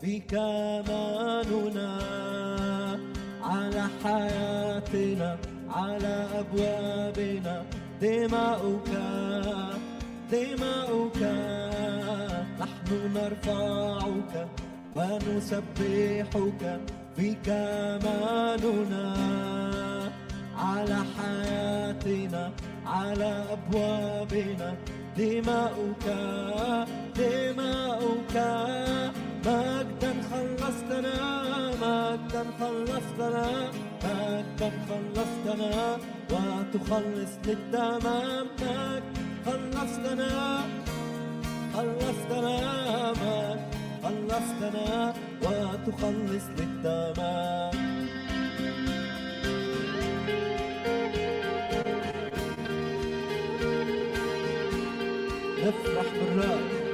فيك أماننا على حياتنا على أبوابنا. دماؤك دماؤك نحن نرفعك ونسبحك فيك أماننا على حياتنا على أبوابنا. دماؤك دماؤك مجدا خلصتنا مجدا خلصتنا. مجدا خلصتنا وتخلص للتمام مجد خلصتنا خلصتنا خلصتنا وتخلص للتمام نفرح بالرب.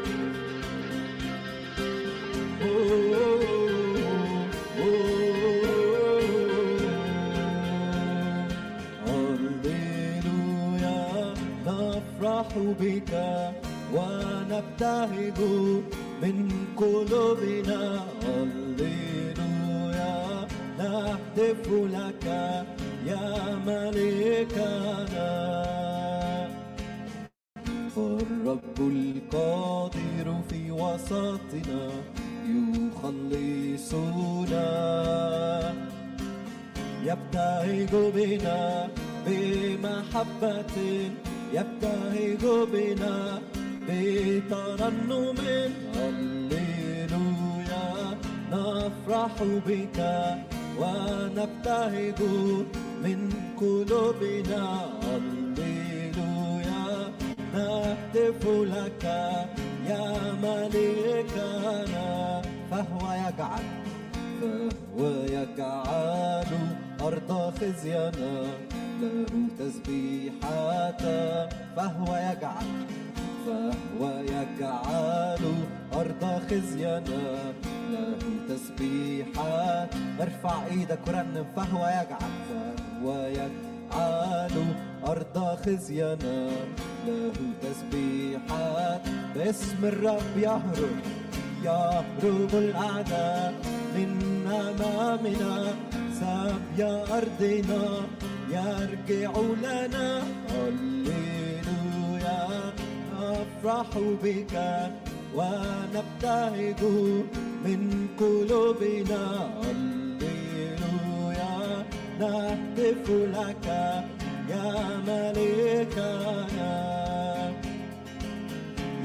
بك ونبتهج من قلوبنا. هللويا نهتف لك يا ملكنا. فالرب القادر في وسطنا يخلصنا. يبتهج بنا بمحبة يبتهج بنا بترنم هللويا. نفرح بك ونبتهج من قلوبنا. هللويا. نهتف لك يا ملكنا فهو يجعل فهو يجعل أرض خزينا. له تسبيحات فهو يجعل فهو يجعل أرض خزينا له تسبيحات ارفع إيدك ورنم فهو يجعل فهو يجعل أرض خزينا له تسبيحات باسم الرب يهرب يهرب الأعداء من أمامنا سبي أرضنا. يرجع لنا. هللويا نفرح بك ونبتهج من قلوبنا. هللويا نهتف لك يا ملكنا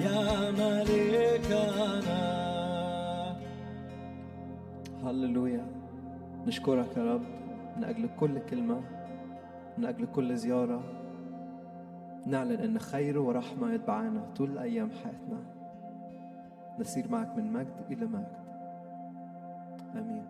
يا ملكنا هللويا نشكرك يا رب من أجل كل كلمة. من أجل كل زيارة نعلن إن خير ورحمة يتبعنا طول أيام حياتنا. نسير معك من مجد إلى مجد. آمين.